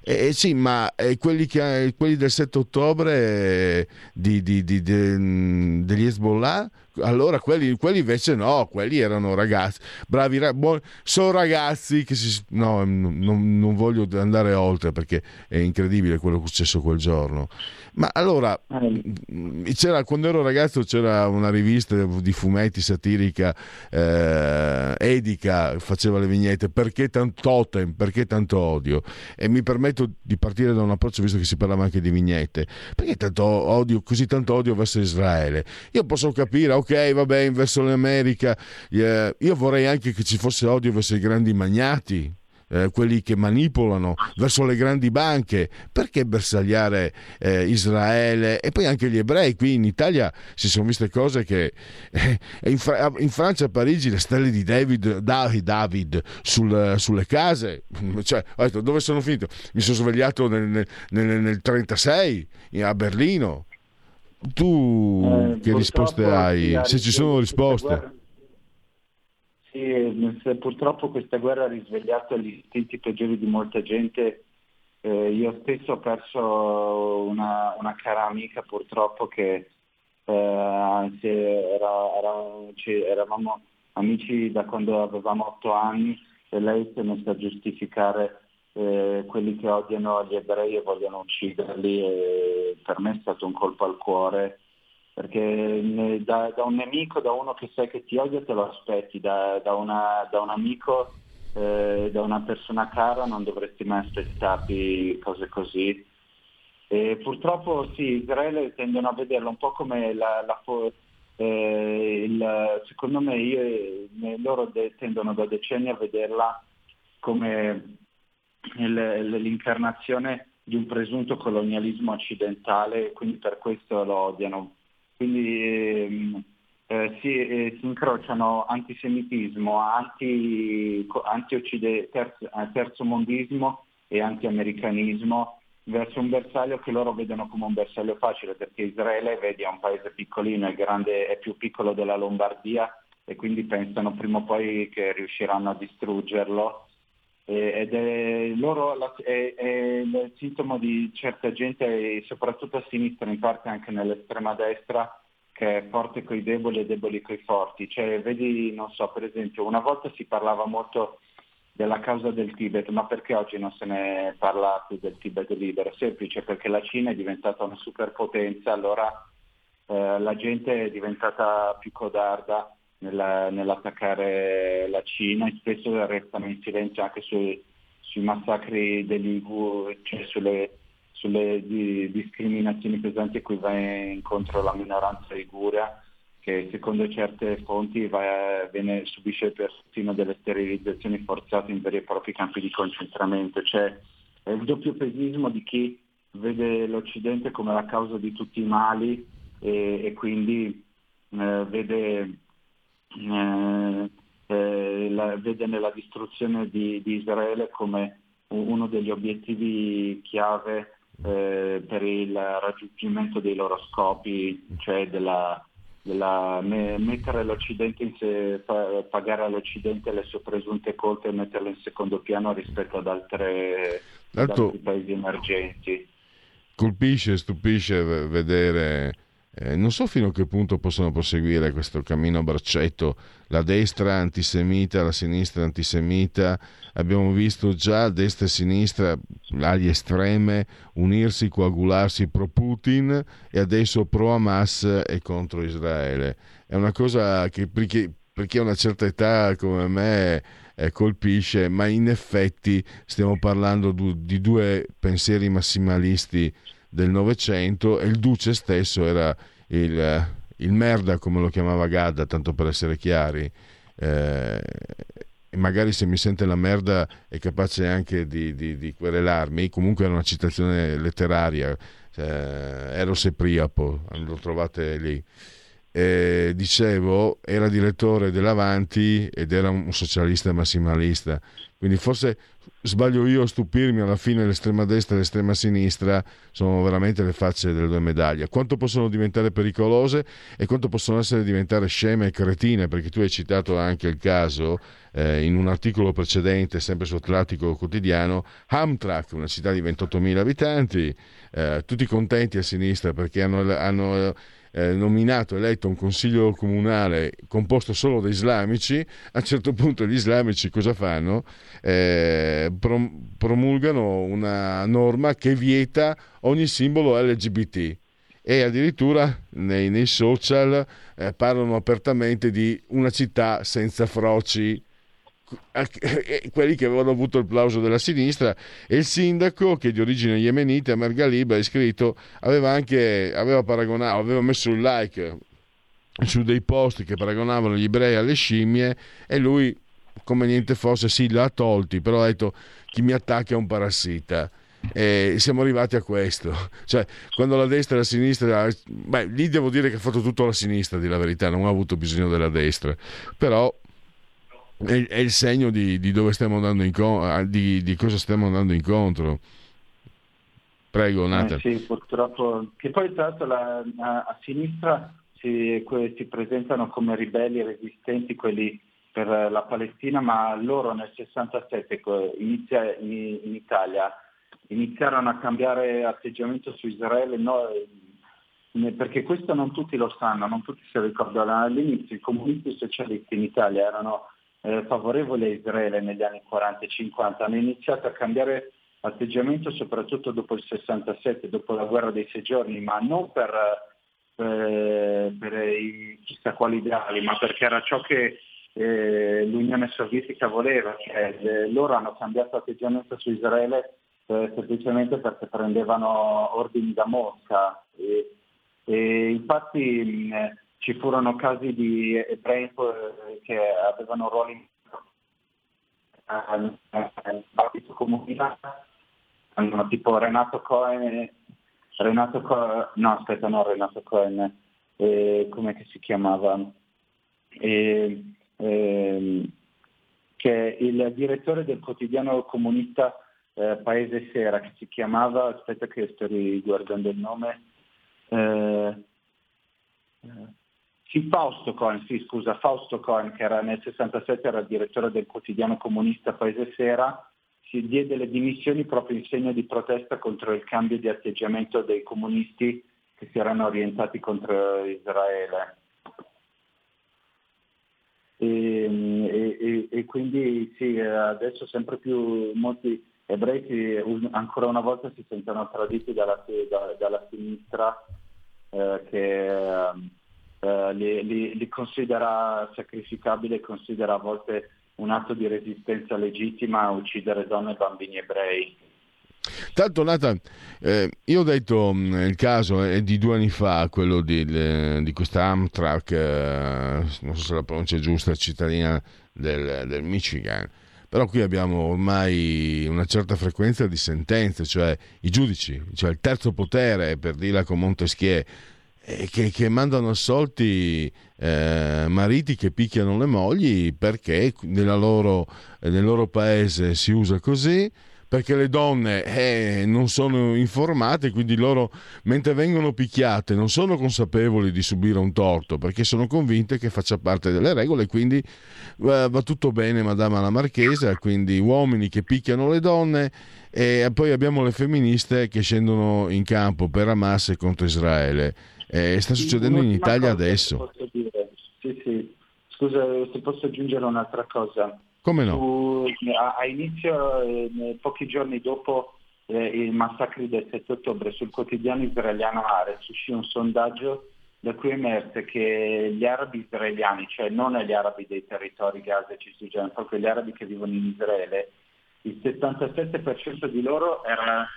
Eh, sì, ma eh, quelli, che, quelli, del 7 ottobre eh, di, di, di, degli Hezbollah allora quelli, quelli, invece no, quelli erano ragazzi, bravi, buoni, sono ragazzi che si... No, non, non, voglio andare oltre perché è incredibile quello che è successo quel giorno. Ma allora, c'era, quando ero ragazzo c'era una rivista di fumetti satirica, eh, Edica, faceva le vignette, perché tanto totem, perché tanto odio? E mi permetto di partire da un approccio, visto che si parlava anche di vignette, perché tanto odio, così tanto odio verso Israele? Io posso capire, ok, va bene, verso l'America, eh, io vorrei anche che ci fosse odio verso i grandi magnati, eh, quelli che manipolano, verso le grandi banche. Perché bersagliare eh, Israele e poi anche gli ebrei? Qui in Italia si sono viste cose che eh, in, Fra- in, Francia a Parigi le stelle di David, David sul, sulle case, cioè, detto, dove sono finito? Mi sono svegliato nel, nel, nel, nel 36 a Berlino. Tu eh, che risposte hai? Se ci sono risposte. Sì, purtroppo questa guerra ha risvegliato gli istinti peggiori di molta gente. Eh, io stesso ho perso una, una, cara amica purtroppo che eh, era, era, cioè, eravamo amici da quando avevamo otto anni e lei si è messa a giustificare eh, quelli che odiano gli ebrei e vogliono ucciderli e per me è stato un colpo al cuore perché da, da, un nemico, da uno che sai che ti odia te lo aspetti, da, da, una, da un amico, eh, da una persona cara non dovresti mai aspettarti cose così. E purtroppo sì, Israele tendono a vederlo un po' come la, la eh, il, secondo me io, loro de, tendono da decenni a vederla come il, l'incarnazione di un presunto colonialismo occidentale quindi per questo lo odiano quindi ehm, eh, si, eh, si, incrociano antisemitismo, anti, anti terzo, eh, terzo mondismo e anti-americanismo verso un bersaglio che loro vedono come un bersaglio facile perché Israele vedi è un paese piccolino, è, grande, è più piccolo della Lombardia e quindi pensano prima o poi che riusciranno a distruggerlo ed è, loro, è, è, il sintomo di certa gente, soprattutto a sinistra, in parte anche nell'estrema destra, che è forte coi deboli e deboli coi forti. Cioè, vedi, non so, per esempio, una volta si parlava molto della causa del Tibet, ma perché oggi non se ne parla più del Tibet libero? Semplice, perché la Cina è diventata una superpotenza, allora eh, la gente è diventata più codarda nella, nell'attaccare la Cina e spesso restano in silenzio anche sui, sui massacri degli cioè sulle, sulle di, discriminazioni pesanti a cui va incontro la minoranza uiguria che secondo certe fonti va, viene, subisce persino delle sterilizzazioni forzate in veri e propri campi di concentramento. Cioè è il doppio pesismo di chi vede l'Occidente come la causa di tutti i mali e, e quindi eh, vede eh, eh, la, vede nella distruzione di, di, Israele come uno degli obiettivi chiave eh, per il raggiungimento dei loro scopi, cioè della, della me, mettere l'Occidente in sé, pagare all'Occidente le sue presunte colpe e metterle in secondo piano rispetto ad, altre, ad altri paesi emergenti. Colpisce, stupisce vedere eh, non so fino a che punto possono proseguire questo cammino a braccetto, la destra antisemita, la sinistra antisemita. Abbiamo visto già destra e sinistra, agli estreme, unirsi, coagularsi pro Putin e adesso pro Hamas e contro Israele. È una cosa che per chi, ha una certa età come me eh, colpisce, ma in effetti stiamo parlando di due pensieri massimalisti del Novecento e il Duce stesso era il, il merda, come lo chiamava Gadda, tanto per essere chiari. Eh, magari se mi sente la merda è capace anche di, di, di querelarmi. Comunque era una citazione letteraria. Eh, Eros e Priapo, lo trovate lì. Eh, dicevo, era direttore dell'Avanti ed era un socialista massimalista. Quindi forse sbaglio io a stupirmi, alla fine l'estrema destra e l'estrema sinistra sono veramente le facce delle due medaglie. Quanto possono diventare pericolose e quanto possono essere diventare sceme e cretine, perché tu hai citato anche il caso eh, in un articolo precedente, sempre su Atlantico Quotidiano, Hamtrak, una città di 28.000 abitanti, eh, tutti contenti a sinistra perché hanno, hanno eh, nominato, eletto un consiglio comunale composto solo da islamici, a un certo punto gli islamici cosa fanno? Eh, promulgano una norma che vieta ogni simbolo LGBT e addirittura nei, nei social eh, parlano apertamente di una città senza froci quelli che avevano avuto il plauso della sinistra e il sindaco che di origine yemenita Amer Galib ha scritto aveva anche aveva paragonato aveva messo un like su dei post che paragonavano gli ebrei alle scimmie e lui come niente fosse sì l'ha tolti però ha detto chi mi attacca è un parassita. E siamo arrivati a questo. Cioè quando la destra e la sinistra beh lì devo dire che ha fatto tutto la sinistra di la verità non ha avuto bisogno della destra. Però è, è il segno di, di, dove stiamo andando incontro, di, di, cosa stiamo andando incontro. Prego, Nathan. Eh sì, purtroppo. Che poi tra l'altro la, a, a, sinistra si, si, presentano come ribelli resistenti quelli per la Palestina, ma loro nel 67 inizia, in, in Italia iniziarono a cambiare atteggiamento su Israele, no, perché questo non tutti lo sanno, non tutti si ricordano. All'inizio i comunisti socialisti in Italia erano eh, favorevoli a Israele negli anni 40 e 50 hanno iniziato a cambiare atteggiamento soprattutto dopo il 67, dopo la guerra dei sei giorni, ma non per, eh, per i chissà quali ideali, ma perché era ciò che eh, l'Unione Sovietica voleva. Cioè, eh, loro hanno cambiato atteggiamento su Israele eh, semplicemente perché prendevano ordini da Mosca. E, e infatti mh, ci furono casi di ebrei che avevano ruoli nel partito comunista, tipo Renato Cohen, Renato Cohen, no aspetta no Renato Cohen, eh, come si chiamava? Eh, eh, che il direttore del quotidiano comunista eh, Paese Sera, che si chiamava, aspetta che sto riguardando il nome, eh, sì, Fausto Cohen, sì, scusa, Fausto Cohen, che era nel 67 era il direttore del quotidiano comunista Paese Sera, si diede le dimissioni proprio in segno di protesta contro il cambio di atteggiamento dei comunisti che si erano orientati contro Israele. E, e, e quindi sì, adesso sempre più molti ebrei si, ancora una volta si sentono traditi dalla, da, dalla sinistra eh, che eh, li, li, li, considera sacrificabili e considera a volte un atto di resistenza legittima uccidere donne e bambini ebrei. Tanto Nathan, eh, io ho detto mh, mm, il caso è di due anni fa, quello di, le, di questa Amtrak, eh, non so se la pronuncia è giusta, cittadina del, del, Michigan, però qui abbiamo ormai una certa frequenza di sentenze, cioè i giudici, cioè il terzo potere, per dirla con Montesquieu, che, che, mandano assolti eh, mariti che picchiano le mogli perché loro, nel loro paese si usa così perché le donne eh, non sono informate, quindi loro mentre vengono picchiate non sono consapevoli di subire un torto, perché sono convinte che faccia parte delle regole, quindi eh, va tutto bene Madama la Marchesa, quindi uomini che picchiano le donne e poi abbiamo le femministe che scendono in campo per Hamas e contro Israele. Eh, sta succedendo in Italia adesso. Sì, sì. Scusa, se posso aggiungere un'altra cosa. Come no? Su, a, a, inizio, eh, pochi giorni dopo eh, i massacri del 7 ottobre, sul quotidiano israeliano Ares uscì un sondaggio da cui emerse che gli arabi israeliani, cioè non gli arabi dei territori Gaza e Cisgiordania, proprio gli arabi che vivono in Israele, il 77% di loro era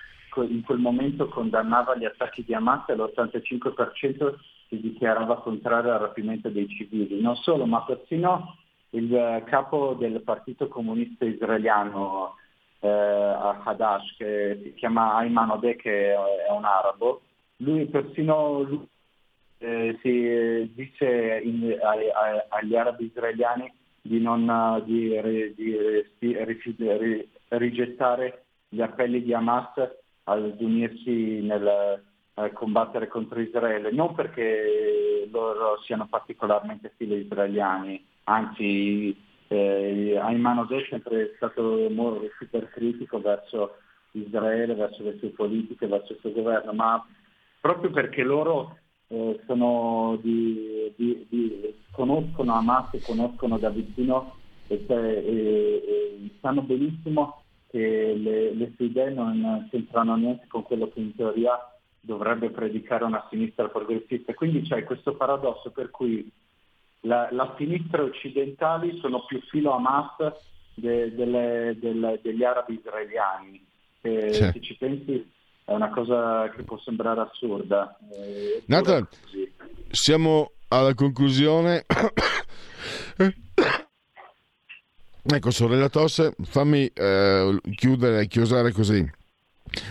in quel momento condannava gli attacchi di Hamas e l'85% si dichiarava contrario al rapimento dei civili. Non solo, ma persino il capo del Partito Comunista Israeliano eh, Hadash, che si chiama Ayman Odeh, che è un arabo, lui persino lui, eh, si dice in, ai, ai, agli arabi israeliani di non di, di, di, rigettare gli appelli di Hamas ad unirsi nel combattere contro Israele, non perché loro siano particolarmente filo israeliani, anzi eh, Ayman Odeh è sempre stato molto, super critico verso Israele, verso le sue politiche, verso il suo governo, ma proprio perché loro eh, di, di, di, conoscono Hamas e conoscono da vicino e, e, e sanno benissimo che le, le sue idee non c'entrano niente con quello che in teoria dovrebbe predicare una sinistra progressista. Quindi c'è questo paradosso per cui la, la sinistra occidentali sono più filo Hamas de, delle, delle, degli arabi israeliani. Se, sì. se, ci pensi è una cosa che può sembrare assurda. Eh, Nathan, siamo alla conclusione. ecco, sorella Tosse, fammi eh, chiudere, chiusare così.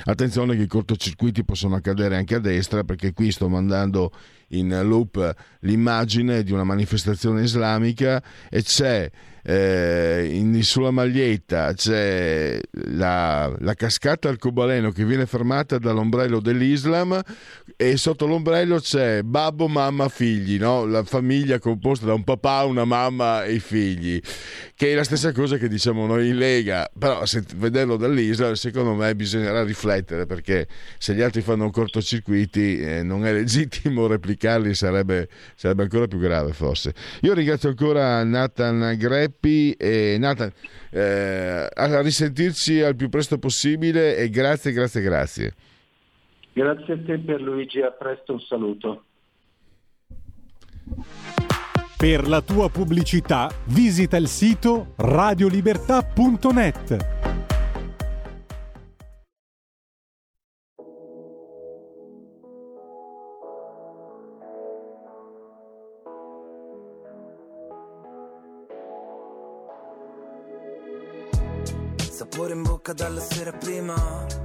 Attenzione che i cortocircuiti possono accadere anche a destra perché qui sto mandando in loop l'immagine di una manifestazione islamica e c'è eh, in, sulla maglietta c'è la, la cascata arcobaleno che viene fermata dall'ombrello dell'Islam e sotto l'ombrello c'è babbo, mamma, figli, no? la famiglia composta da un papà, una mamma e i figli, che è la stessa cosa che diciamo noi in Lega, però se vederlo dall'Islam secondo me bisognerà riflettere perché se gli altri fanno cortocircuiti eh, non è legittimo replicarli, sarebbe, sarebbe ancora più grave forse. Io ringrazio ancora Nathan Greppi e Nathan eh, a risentirci al più presto possibile e grazie, grazie, grazie. Grazie a te Pierluigi, a presto, un saluto. Per la tua pubblicità visita il sito radiolibertà.net. Sapore in bocca dalla sera prima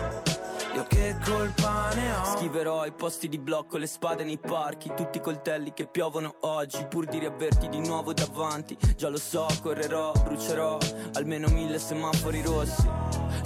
Io che colpa ne ho? Scriverò ai posti di blocco le spade nei parchi Tutti i coltelli che piovono oggi Pur di riaverti di nuovo davanti. Già lo so, correrò, brucerò Almeno mille semafori rossi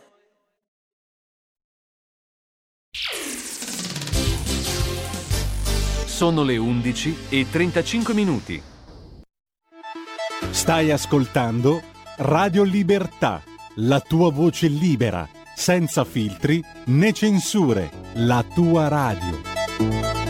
Sono le 11 e 35 minuti. Stai ascoltando Radio Libertà, la tua voce libera senza filtri né censure, la tua radio.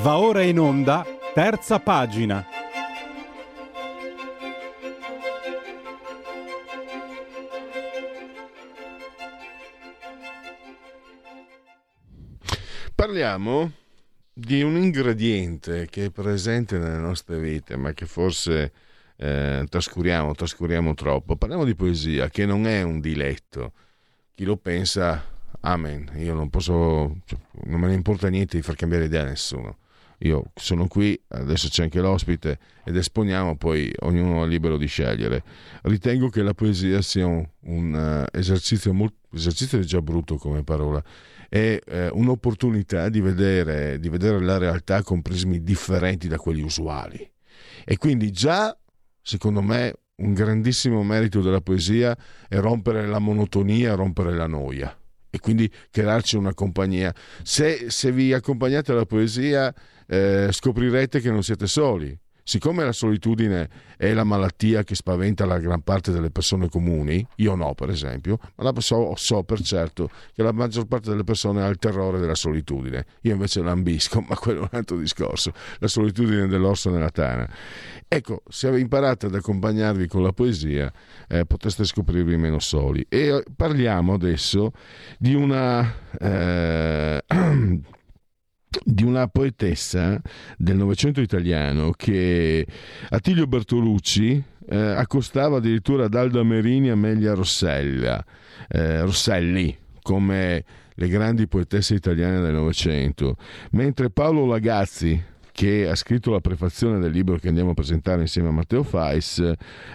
Va ora in onda, terza pagina. Parliamo di un ingrediente che è presente nelle nostre vite, ma che forse eh, trascuriamo, trascuriamo troppo. Parliamo di poesia, che non è un diletto. Chi lo pensa, amen. Io non posso, cioè, non me ne importa niente di far cambiare idea a nessuno. Io sono qui, adesso c'è anche l'ospite ed esponiamo, poi ognuno è libero di scegliere. Ritengo che la poesia sia un, un uh, esercizio, molto, esercizio è già brutto come parola, è eh, un'opportunità di vedere, di vedere la realtà con prismi differenti da quelli usuali. E quindi già, secondo me, un grandissimo merito della poesia è rompere la monotonia, rompere la noia e quindi crearci una compagnia. Se, se vi accompagnate alla poesia eh, scoprirete che non siete soli siccome la solitudine è la malattia che spaventa la gran parte delle persone comuni, io no per esempio, ma so, so, per certo che la maggior parte delle persone ha il terrore della solitudine, io invece l'ambisco, ma quello è un altro discorso, la solitudine dell'orso nella tana. Ecco, se imparate ad accompagnarvi con la poesia, eh, potreste scoprirvi meno soli. E eh, parliamo adesso di una... Eh, di una poetessa del Novecento italiano che Attilio Bertolucci eh, accostava addirittura ad Alda Merini e Amelia Rossella, eh, Rosselli come le grandi poetesse italiane del Novecento, mentre Paolo Lagazzi che ha scritto la prefazione del libro che andiamo a presentare insieme a Matteo Fais,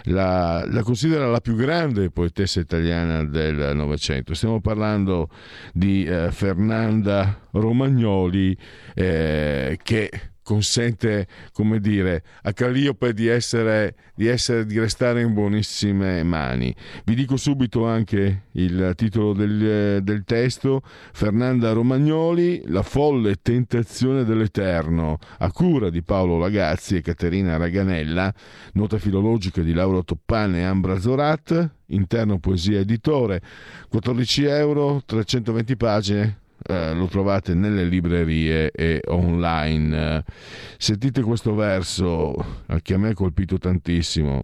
la, la considera la più grande poetessa italiana del Novecento. Stiamo parlando di eh, Fernanda Romagnoli, eh, che consente, come dire, a Calliope di essere, di essere, di restare in buonissime mani. Vi dico subito anche il titolo del, del testo, Fernanda Romagnoli, La folle tentazione dell'Eterno, a cura di Paolo Lagazzi e Caterina Raganella, nota filologica di Laura Toppane e Ambra Zorat, interno poesia editore, 14 euro, 320 pagine, eh, lo trovate nelle librerie e online. Sentite questo verso che a me ha colpito tantissimo,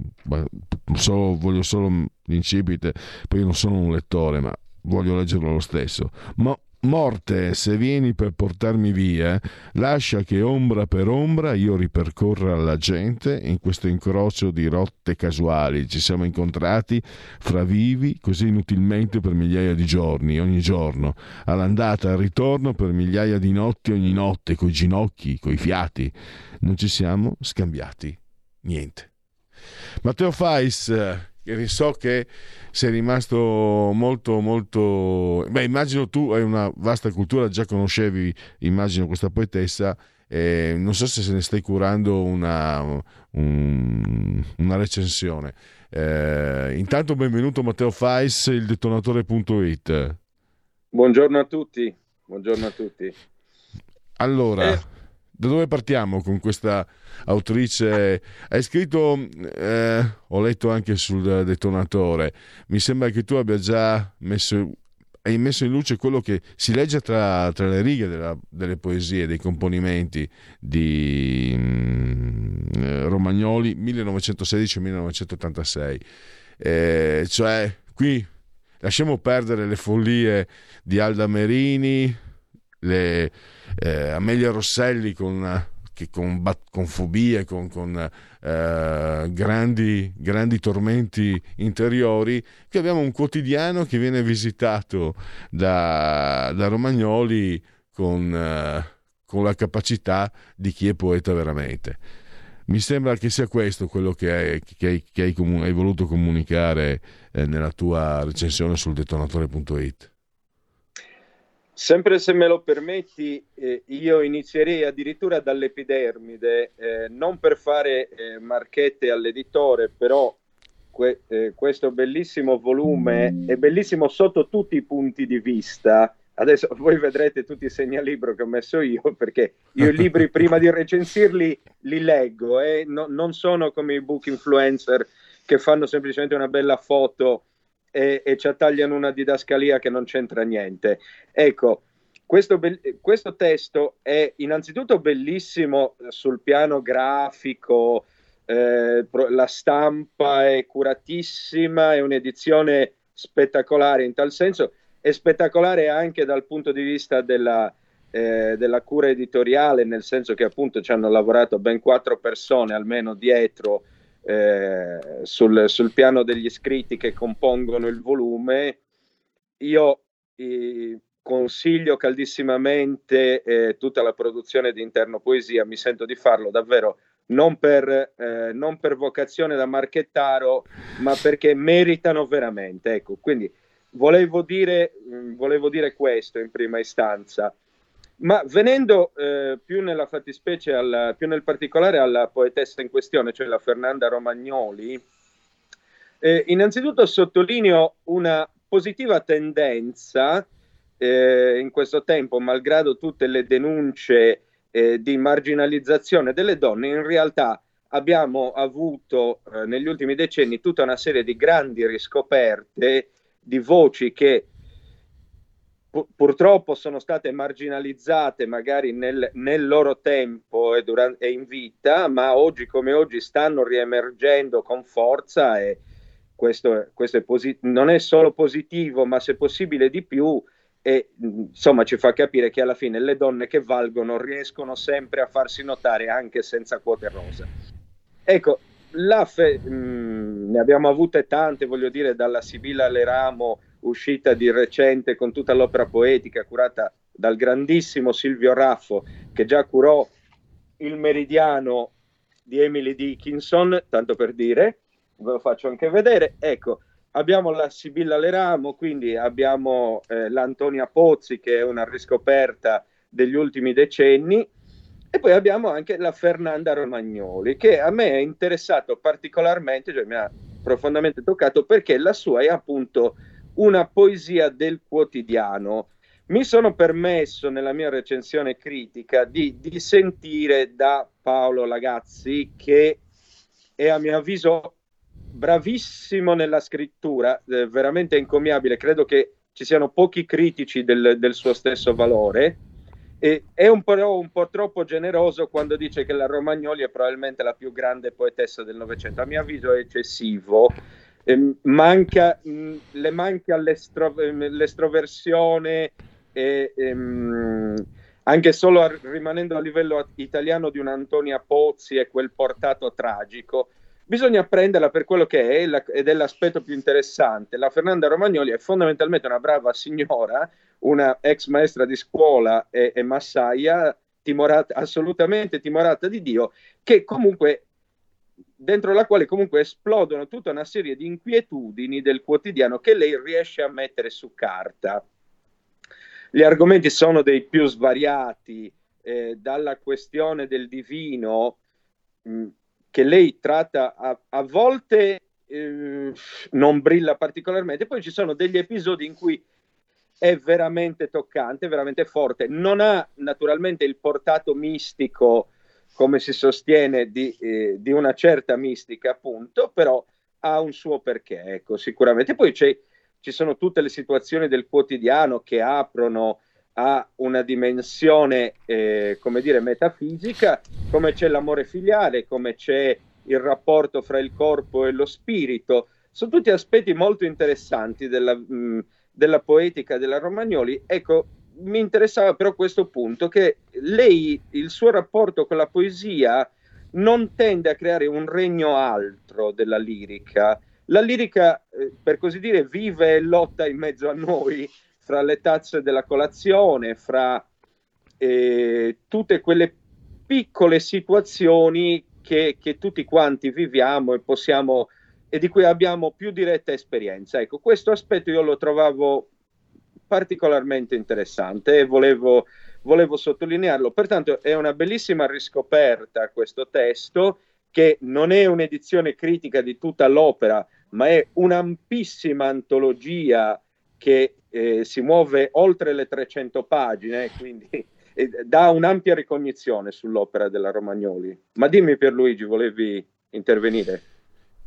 solo, voglio solo l'incipit, poi io non sono un lettore, ma voglio leggerlo lo stesso. Ma Morte, se vieni per portarmi via, lascia che ombra per ombra io ripercorra la gente in questo incrocio di rotte casuali. Ci siamo incontrati fra vivi così inutilmente per migliaia di giorni, ogni giorno, all'andata al ritorno per migliaia di notti ogni notte, coi ginocchi, coi fiati. Non ci siamo scambiati niente. Matteo Fais so che sei rimasto molto molto beh immagino tu hai una vasta cultura già conoscevi immagino questa poetessa eh, non so se se ne stai curando una, un, una recensione. Eh, intanto benvenuto Matteo Fais il detonatore.it buongiorno a tutti buongiorno a tutti. Allora eh da dove partiamo con questa autrice? Hai scritto, eh, ho letto anche sul detonatore, mi sembra che tu abbia già messo, messo in luce quello che si legge tra, tra le righe della, delle poesie, dei componimenti di mm, Romagnoli 1916-1986. Eh, cioè, qui lasciamo perdere le follie di Alda Merini, le eh, Amelia Rosselli con, con, con fobie, con, con eh, grandi, grandi tormenti interiori, che abbiamo un quotidiano che viene visitato da, da Romagnoli con, eh, con la capacità di chi è poeta veramente. Mi sembra che sia questo quello che hai, che hai, che hai, comun- hai voluto comunicare eh, nella tua recensione sul detonatore.it. Sempre se me lo permetti, eh, io inizierei addirittura dall'epidermide, eh, non per fare eh, marchette all'editore, però que- eh, questo bellissimo volume è bellissimo sotto tutti i punti di vista. Adesso voi vedrete tutti i segnalibro che ho messo io, perché io i libri prima di recensirli li leggo, e eh, no, non sono come i book influencer che fanno semplicemente una bella foto e, e ci attagliano una didascalia che non c'entra niente. Ecco, questo, be- questo, testo è innanzitutto bellissimo sul piano grafico, eh, la stampa è curatissima, è un'edizione spettacolare in tal senso, è spettacolare anche dal punto di vista della, eh, della cura editoriale, nel senso che appunto ci hanno lavorato ben quattro persone almeno dietro eh, sul, sul, piano degli scritti che compongono il volume. Io eh, consiglio caldissimamente eh, tutta la produzione di Interno Poesia, mi sento di farlo davvero non per, eh, non per vocazione da marchettaro, ma perché meritano veramente. Ecco, quindi volevo dire, mm, volevo dire questo in prima istanza. Ma venendo eh, più nella fattispecie, alla, più nel particolare alla poetessa in questione, cioè la Fernanda Romagnoli, eh, innanzitutto sottolineo una positiva tendenza eh, in questo tempo, malgrado tutte le denunce eh, di marginalizzazione delle donne, in realtà abbiamo avuto eh, negli ultimi decenni tutta una serie di grandi riscoperte di voci che purtroppo sono state marginalizzate magari nel, nel loro tempo e, durante, e, in vita, ma oggi come oggi stanno riemergendo con forza e questo, questo è posit- non è solo positivo, ma se possibile di più e insomma ci fa capire che alla fine le donne che valgono riescono sempre a farsi notare anche senza quote rosa. Ecco, fe- mh, ne abbiamo avute tante, voglio dire, dalla Sibilla Leramo uscita di recente con tutta l'opera poetica curata dal grandissimo Silvio Raffo, che già curò il meridiano di Emily Dickinson, tanto per dire, ve lo faccio anche vedere. Ecco, abbiamo la Sibilla Leramo, quindi abbiamo eh, l'Antonia Pozzi che è una riscoperta degli ultimi decenni e poi abbiamo anche la Fernanda Romagnoli che a me è interessato particolarmente, cioè mi ha profondamente toccato perché la sua è appunto una poesia del quotidiano. Mi sono permesso nella mia recensione critica di, di sentire da Paolo Lagazzi che è a mio avviso bravissimo nella scrittura, eh, veramente encomiabile, credo che ci siano pochi critici del, del suo stesso valore. E è un po', un po', troppo generoso quando dice che la Romagnoli è probabilmente la più grande poetessa del Novecento. A mio avviso è eccessivo. Eh, manca, mh, le manca l'estro, l'estroversione, e, ehm, anche solo a, rimanendo a livello italiano di un'Antonia Pozzi e quel portato tragico bisogna prenderla per quello che è la, ed è l'aspetto più interessante. La Fernanda Romagnoli è fondamentalmente una brava signora, una ex maestra di scuola e, e massaia, timorata, assolutamente timorata di Dio, che comunque dentro la quale comunque esplodono tutta una serie di inquietudini del quotidiano che lei riesce a mettere su carta. Gli argomenti sono dei più svariati, eh, dalla questione del divino, mh, che lei tratta a, a volte eh, non brilla particolarmente, poi ci sono degli episodi in cui è veramente toccante, veramente forte. Non ha naturalmente il portato mistico, come si sostiene, di, eh, di una certa mistica, appunto, però ha un suo perché, ecco, sicuramente. Poi ci sono tutte le situazioni del quotidiano che aprono ha una dimensione, eh, come dire, metafisica, come c'è l'amore filiale, come c'è il rapporto fra il corpo e lo spirito. Sono tutti aspetti molto interessanti della, mh, della poetica della Romagnoli. Ecco, mi interessava però questo punto, che lei, il suo rapporto con la poesia non tende a creare un regno altro della lirica. La lirica, eh, per così dire, vive e lotta in mezzo a noi, fra le tazze della colazione, fra eh, tutte quelle piccole situazioni che, che, tutti quanti viviamo e possiamo e di cui abbiamo più diretta esperienza. Ecco, questo aspetto io lo trovavo particolarmente interessante e volevo, volevo sottolinearlo. Pertanto è una bellissima riscoperta questo testo che non è un'edizione critica di tutta l'opera, ma è un'ampissima antologia che eh, si muove oltre le 300 pagine, quindi eh, dà un'ampia ricognizione sull'opera della Romagnoli. Ma dimmi Pierluigi, volevi intervenire?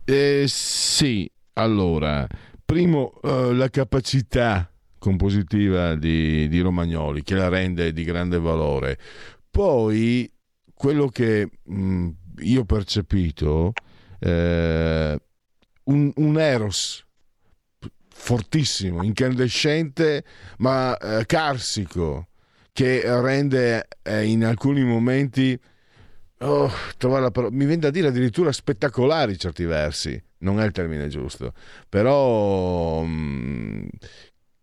Eh, sì, allora, primo, uh, la capacità compositiva di, di Romagnoli che la rende di grande valore. Poi quello che mh, io ho percepito, eh, un, un Eros fortissimo, incandescente, ma eh, carsico, che rende eh, in alcuni momenti, oh, la, mi viene da dire addirittura spettacolari certi versi, non è il termine giusto, però mh,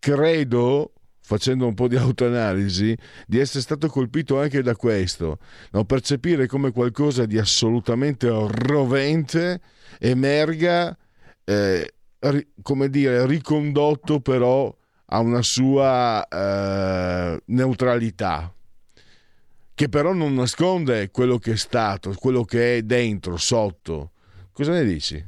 credo facendo un po' di autoanalisi, di essere stato colpito anche da questo, no? percepire come qualcosa di assolutamente rovente emerga, eh, come dire, ricondotto però a una sua eh, neutralità, che però non nasconde quello che è stato, quello che è dentro, sotto. Cosa ne dici?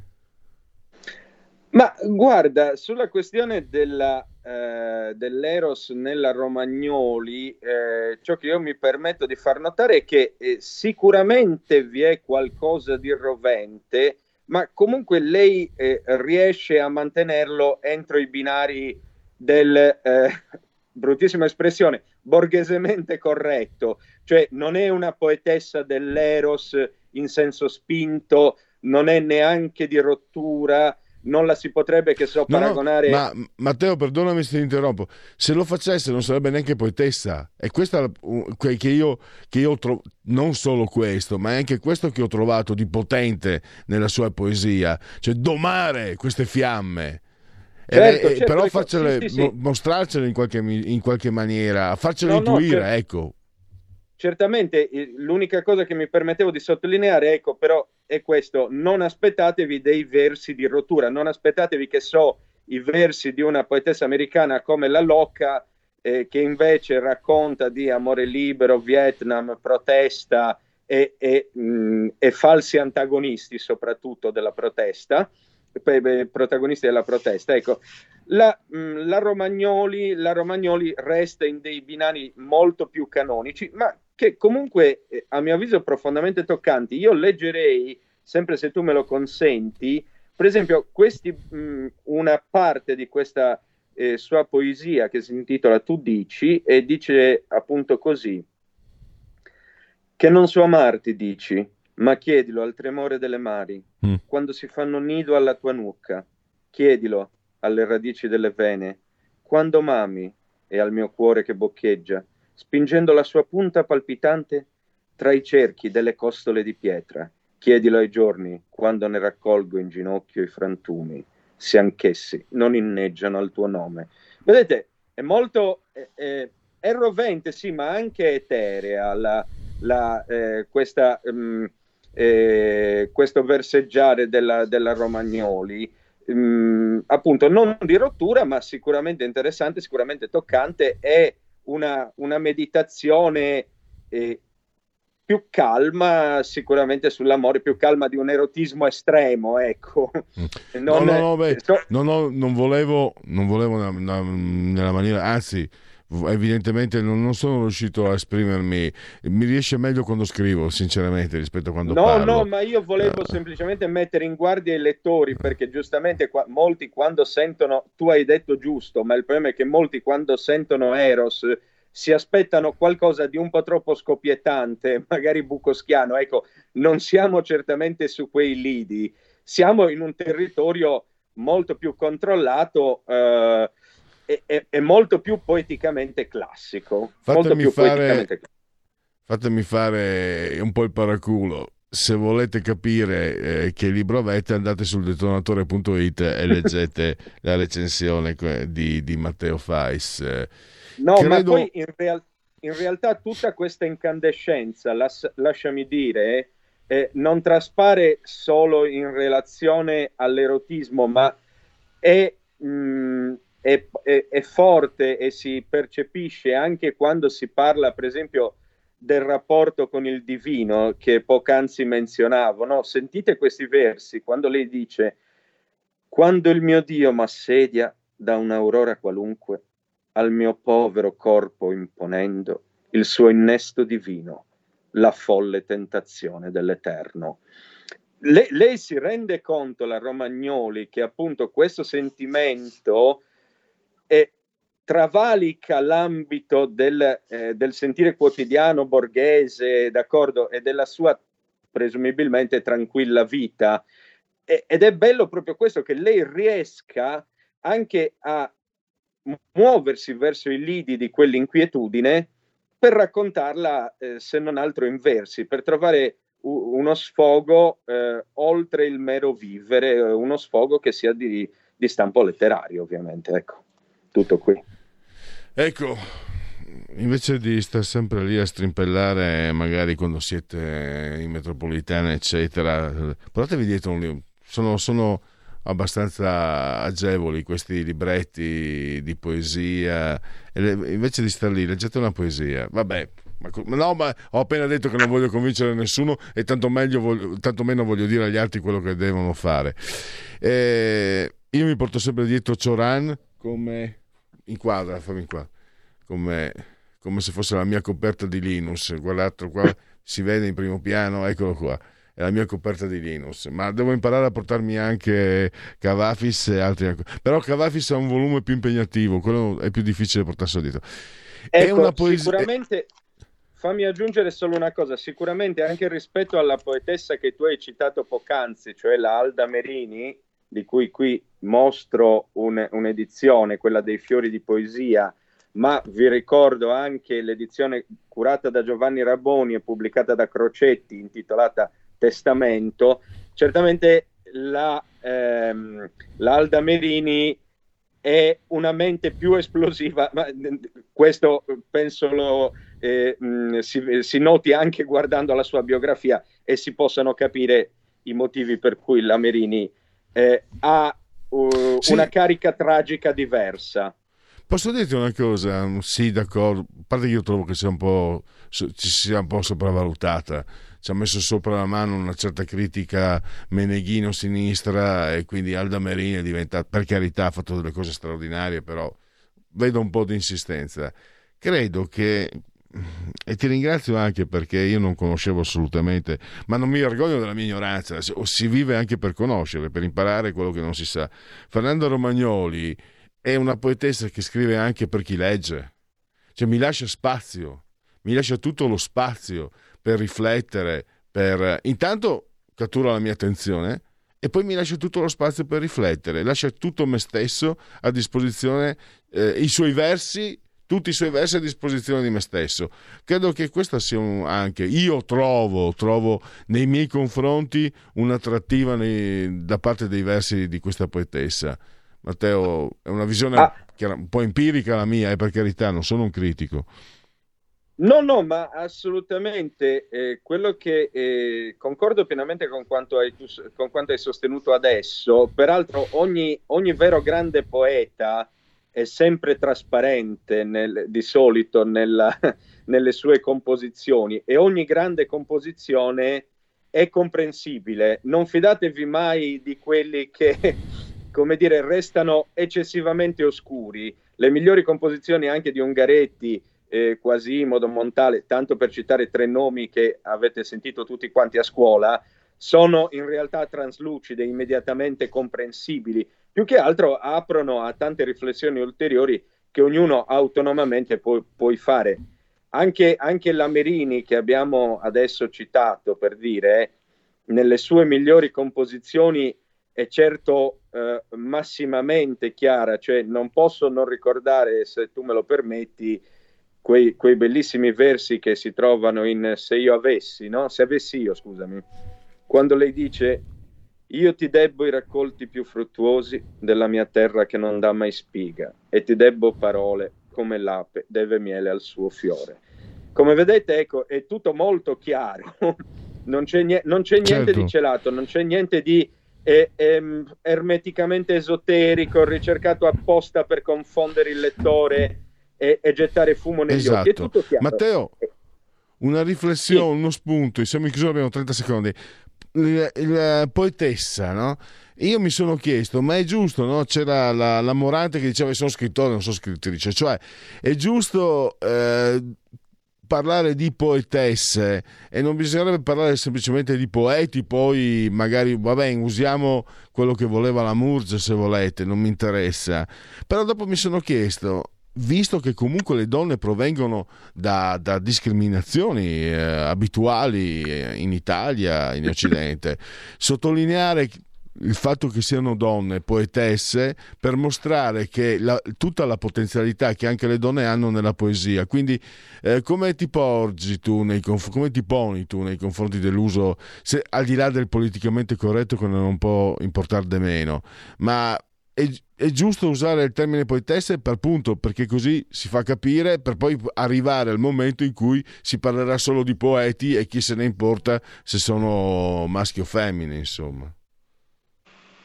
Ma guarda, sulla questione della eh, dell'Eros nella Romagnoli, eh, ciò che io mi permetto di far notare è che eh, sicuramente vi è qualcosa di rovente, ma comunque lei eh, riesce a mantenerlo entro i binari del, eh, bruttissima espressione, borghesemente corretto, cioè non è una poetessa dell'Eros in senso spinto, non è neanche di rottura, non la si potrebbe che so paragonare. No, ma Matteo, perdonami se ti interrompo. Se lo facesse, non sarebbe neanche poetessa. E questo è che io, che io trovo, non solo questo, ma è anche questo che ho trovato di potente nella sua poesia, cioè domare queste fiamme. Certo, e, certo, però farcele, sì, sì, mostrarcele in qualche, in qualche, maniera, farcele no, intuire, certo. ecco certamente l'unica cosa che mi permettevo di sottolineare, ecco, però è questo, non aspettatevi dei versi di rottura, non aspettatevi che so i versi di una poetessa americana come la Locca, eh, che invece racconta di amore libero, Vietnam, protesta e, e, mh, e falsi antagonisti soprattutto della protesta, protagonisti della protesta. Ecco, la, la, Romagnoli, la Romagnoli resta in dei binari molto più canonici, ma che comunque eh, a mio avviso profondamente toccanti. Io leggerei, sempre se tu me lo consenti, per esempio questi, mh, una parte di questa eh, sua poesia che si intitola Tu dici e dice appunto così, che non so amarti dici, ma chiedilo al tremore delle mari, mm. quando si fanno nido alla tua nuca, chiedilo alle radici delle vene, quando mami e al mio cuore che boccheggia, spingendo la sua punta palpitante tra i cerchi delle costole di pietra. Chiedilo ai giorni, quando ne raccolgo in ginocchio i frantumi, se anch'essi non inneggiano al tuo nome. Vedete, è molto... è, è, è rovente, sì, ma anche eterea la, la, eh, questa, um, eh, questo verseggiare della, della Romagnoli. Um, appunto, non di rottura, ma sicuramente interessante, sicuramente toccante e una, una meditazione eh, più calma sicuramente sull'amore, più calma di un erotismo estremo, ecco. Mm. Non, no, no, no, beh, so... no, no, non volevo, non volevo una, nella maniera, anzi, evidentemente non, non, sono riuscito a esprimermi, mi riesce meglio quando scrivo, sinceramente, rispetto a quando no, parlo. No, no, ma io volevo uh... semplicemente mettere in guardia i lettori, perché giustamente qua, molti quando sentono, tu hai detto giusto, ma il problema è che molti quando sentono Eros si aspettano qualcosa di un po' troppo scoppiettante, magari bucoschiano. Ecco, non siamo certamente su quei lidi, siamo in un territorio molto più controllato. Eh, è, è, molto più poeticamente classico. Fatemi, più fare, poeticamente... fatemi fare un po' il paraculo. Se volete capire eh, che libro avete, andate sul detonatore.it e leggete la recensione di, di Matteo Fais. No, Credo... ma poi in, real- in, realtà tutta questa incandescenza, las- lasciami dire, eh, non traspare solo in relazione all'erotismo, ma è mh, mm, è, è, è, forte e si percepisce anche quando si parla, per esempio, del rapporto con il divino che poc'anzi menzionavo. No? Sentite questi versi quando lei dice: Quando il mio Dio m'assedia da un'aurora qualunque, al mio povero corpo imponendo il suo innesto divino, la folle tentazione dell'Eterno. Le, lei si rende conto, la Romagnoli, che appunto questo sentimento è, travalica l'ambito del, eh, del, sentire quotidiano borghese, d'accordo, e della sua presumibilmente tranquilla vita. E, ed è bello proprio questo, che lei riesca anche a muoversi verso i lidi di quell'inquietudine per raccontarla, eh, se non altro in versi, per trovare u- uno sfogo eh, oltre il mero vivere, uno sfogo che sia di, di stampo letterario, ovviamente. Ecco, tutto qui. Ecco, invece di stare sempre lì a strimpellare, magari quando siete in metropolitana, eccetera, portatevi dietro un libro. Sono, sono, abbastanza agevoli questi libretti di poesia. invece di stare lì, leggete una poesia. Vabbè, no, ma ho appena detto che non voglio convincere nessuno e tanto, voglio, tanto meno voglio dire agli altri quello che devono fare. Eh, io mi porto sempre dietro Cioran come inquadra, fammi inquadra, come, come se fosse la mia coperta di Linus. Guardate qua, si vede in primo piano, eccolo qua è la mia coperta di Linus, ma devo imparare a portarmi anche Cavafis e altri. Però Cavafis ha un volume più impegnativo, quello è più difficile portarselo dietro. Ecco, è una poesia. Sicuramente fammi aggiungere solo una cosa, sicuramente anche rispetto alla poetessa che tu hai citato poc'anzi, cioè la Alda Merini, di cui qui mostro un, un'edizione, quella dei fiori di poesia, ma vi ricordo anche l'edizione curata da Giovanni Raboni e pubblicata da Crocetti, intitolata Testamento. Certamente la, ehm, l'Alda Merini è una mente più esplosiva, ma questo penso lo, eh, si, si noti anche guardando la sua biografia e si possano capire i motivi per cui la Merini eh, ha uh, sì. una carica tragica diversa. Posso dirti una cosa? Sì, d'accordo. A parte che io trovo che sia un po', ci sia un po' sopravvalutata. Ci ha messo sopra la mano una certa critica meneghino sinistra e quindi Alda Merini è diventata, per carità, ha fatto delle cose straordinarie, però vedo un po' di insistenza. Credo che e ti ringrazio anche perché io non conoscevo assolutamente, ma non mi vergogno della mia ignoranza, si vive anche per conoscere, per imparare quello che non si sa. Fernando Romagnoli è una poetessa che scrive anche per chi legge, cioè mi lascia spazio, mi lascia tutto lo spazio per riflettere, per intanto cattura la mia attenzione e poi mi lascia tutto lo spazio per riflettere, lascia tutto me stesso a disposizione, eh, i suoi versi tutti i suoi versi a disposizione di me stesso. Credo che questo sia un, anche, io trovo, trovo nei miei confronti un'attrattiva nei, da parte dei versi di questa poetessa. Matteo, è una visione ah. un po' empirica la mia, eh, per carità, non sono un critico. No, no, ma assolutamente eh, quello che eh, concordo pienamente con quanto, hai, con quanto, hai, sostenuto adesso. Peraltro, ogni, ogni vero grande poeta è sempre trasparente nel, di solito nella, nelle sue composizioni e ogni grande composizione è comprensibile. Non fidatevi mai di quelli che, come dire, restano eccessivamente oscuri. Le migliori composizioni anche di Ungaretti, eh, Quasimodo, Montale, tanto per citare tre nomi che avete sentito tutti quanti a scuola, sono in realtà traslucide, immediatamente comprensibili più che altro aprono a tante riflessioni ulteriori che ognuno autonomamente può, puoi fare. Anche, anche la Merini che abbiamo adesso citato per dire, nelle sue migliori composizioni è certo eh, massimamente chiara, cioè non posso non ricordare, se tu me lo permetti, quei, quei bellissimi versi che si trovano in Se io avessi, no? Se avessi io, scusami, quando lei dice io ti debbo i raccolti più fruttuosi della mia terra che non dà mai spiga, e ti debbo parole come l'ape deve miele al suo fiore. Come vedete, ecco, è tutto molto chiaro, non c'è, nie- non c'è niente certo. di celato, non c'è niente di eh, eh, ermeticamente esoterico, ricercato apposta per confondere il lettore e, e gettare fumo negli esatto. occhi. È esatto. tutto chiaro. Matteo, una riflessione, sì. uno spunto, siamo in chiusura, abbiamo 30 secondi la poetessa, no? Io mi sono chiesto, ma è giusto, no? C'era la, la Morante che diceva sono scrittore, non sono scrittrice, cioè è giusto eh, parlare di poetesse e non bisognerebbe parlare semplicemente di poeti, poi magari, vabbè, usiamo quello che voleva la Murge se volete, non mi interessa. Però dopo mi sono chiesto, visto che comunque le donne provengono da, da discriminazioni eh, abituali eh, in Italia, in Occidente, sottolineare il fatto che siano donne poetesse per mostrare che la, tutta la potenzialità che anche le donne hanno nella poesia. Quindi, eh, come ti porgi tu nei come ti poni tu nei confronti dell'uso, se, al di là del politicamente corretto, che non può importare di meno, ma è, è, giusto usare il termine poetesse per punto, perché così si fa capire per poi arrivare al momento in cui si parlerà solo di poeti e chi se ne importa se sono maschi o femmine, insomma.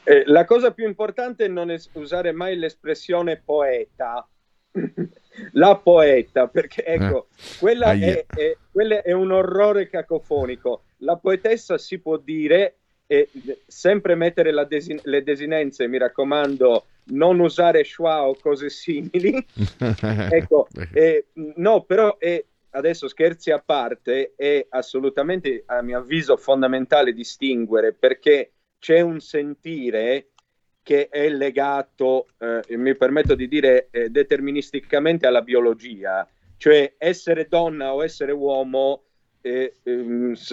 Eh, la cosa più importante è non es- usare mai l'espressione poeta. la poeta, perché ecco, eh. quella, è, è, quella, è, un orrore cacofonico. La poetessa si può dire, e sempre mettere desin- le desinenze, mi raccomando, non usare schwa o cose simili. ecco, eh, no, però è, adesso scherzi a parte, è assolutamente, a mio avviso, fondamentale distinguere perché c'è un sentire che è legato, eh, mi permetto di dire, eh, deterministicamente alla biologia, cioè essere donna o essere uomo eh,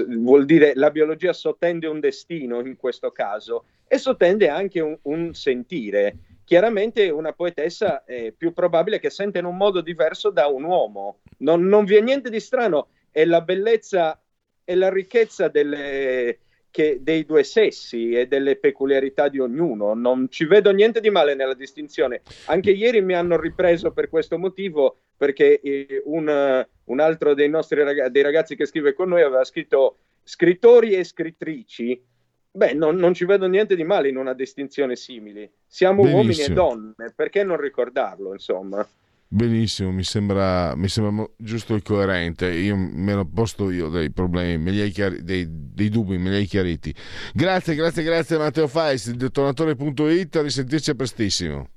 vuol dire la biologia sottende un destino in questo caso e sottende anche un, un sentire. Chiaramente una poetessa è più probabile che senta in un modo diverso da un uomo. Non, non vi è niente di strano, è la bellezza e la ricchezza delle, che dei due sessi e delle peculiarità di ognuno. Non ci vedo niente di male nella distinzione. Anche ieri mi hanno ripreso per questo motivo, perché eh, un, un, altro dei nostri ragazzi, dei ragazzi che scrive con noi aveva scritto scrittori e scrittrici. Beh, non, non ci vedo niente di male in una distinzione simile. Siamo Benissimo. uomini e donne, perché non ricordarlo, insomma? Benissimo, mi sembra, mi sembra, giusto e coerente. Io me l'ho posto io dei problemi, chiari, dei, dei, dubbi, me li hai chiariti. Grazie, grazie, grazie Matteo Fais, detonatore.it, a risentirci prestissimo.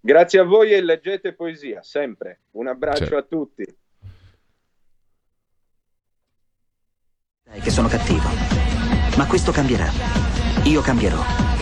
Grazie a voi e leggete poesia, sempre. Un abbraccio certo. a tutti. Sai che sono cattivo, ma questo cambierà. Io cambierò.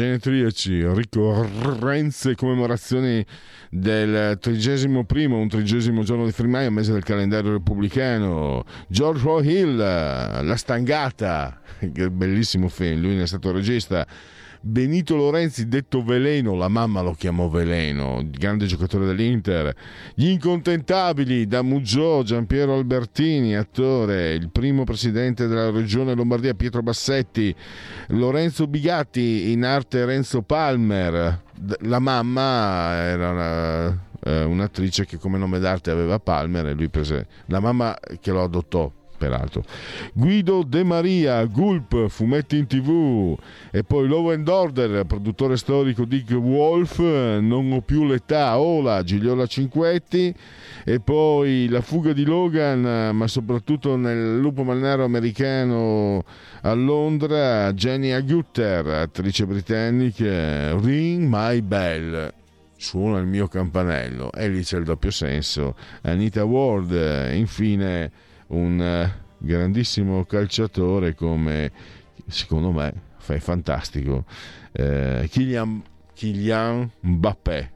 genetriaci, ricorrenze, commemorazioni del trigesimo primo, un trigesimo giorno di Frimaio, mese del calendario repubblicano, George Hill, La Stangata, bellissimo film, lui ne è stato regista, Benito Lorenzi, detto Veleno, la mamma lo chiamò Veleno, grande giocatore dell'Inter. Gli incontentabili, da Muggio, Giampiero Albertini, attore, il primo presidente della regione Lombardia, Pietro Bassetti, Lorenzo Bigatti, in arte Renzo Palmer. La mamma era una, eh, un'attrice che come nome d'arte aveva Palmer e lui prese la mamma che lo adottò peraltro. Guido De Maria, Gulp, fumetti in tv e poi Low and Order, produttore storico Dick Wolf, Non ho più l'età, Ola, Gigliola Cinquetti e poi La fuga di Logan, ma soprattutto nel lupo malnaro americano a Londra, Jenny Agutter, attrice britannica, Ring My Bell suona il mio campanello e lì c'è il doppio senso Anita Ward infine un eh, grandissimo calciatore come secondo me fai fantastico eh, Kylian, Kylian Mbappé.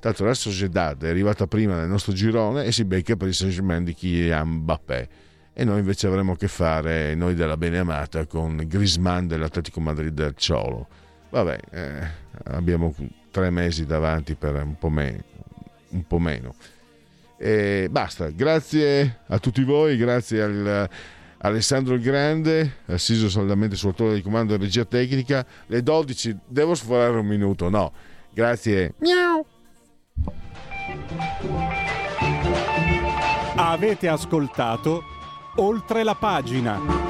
L'altro la Sociedad è arrivata prima nel nostro girone e si becca per il Saint Germain di Kylian Mbappé. E noi invece avremo a che fare noi della Beneamata con Grisman dell'Atletico Madrid del Ciolo vabbè eh, abbiamo tre mesi davanti per un po', me- un po meno e basta, grazie a tutti voi, grazie al Alessandro il Grande, assiso saldamente sul torno di comando e regia tecnica. Le 12, devo sforare un minuto, no. Grazie. Miau. Avete ascoltato oltre la pagina.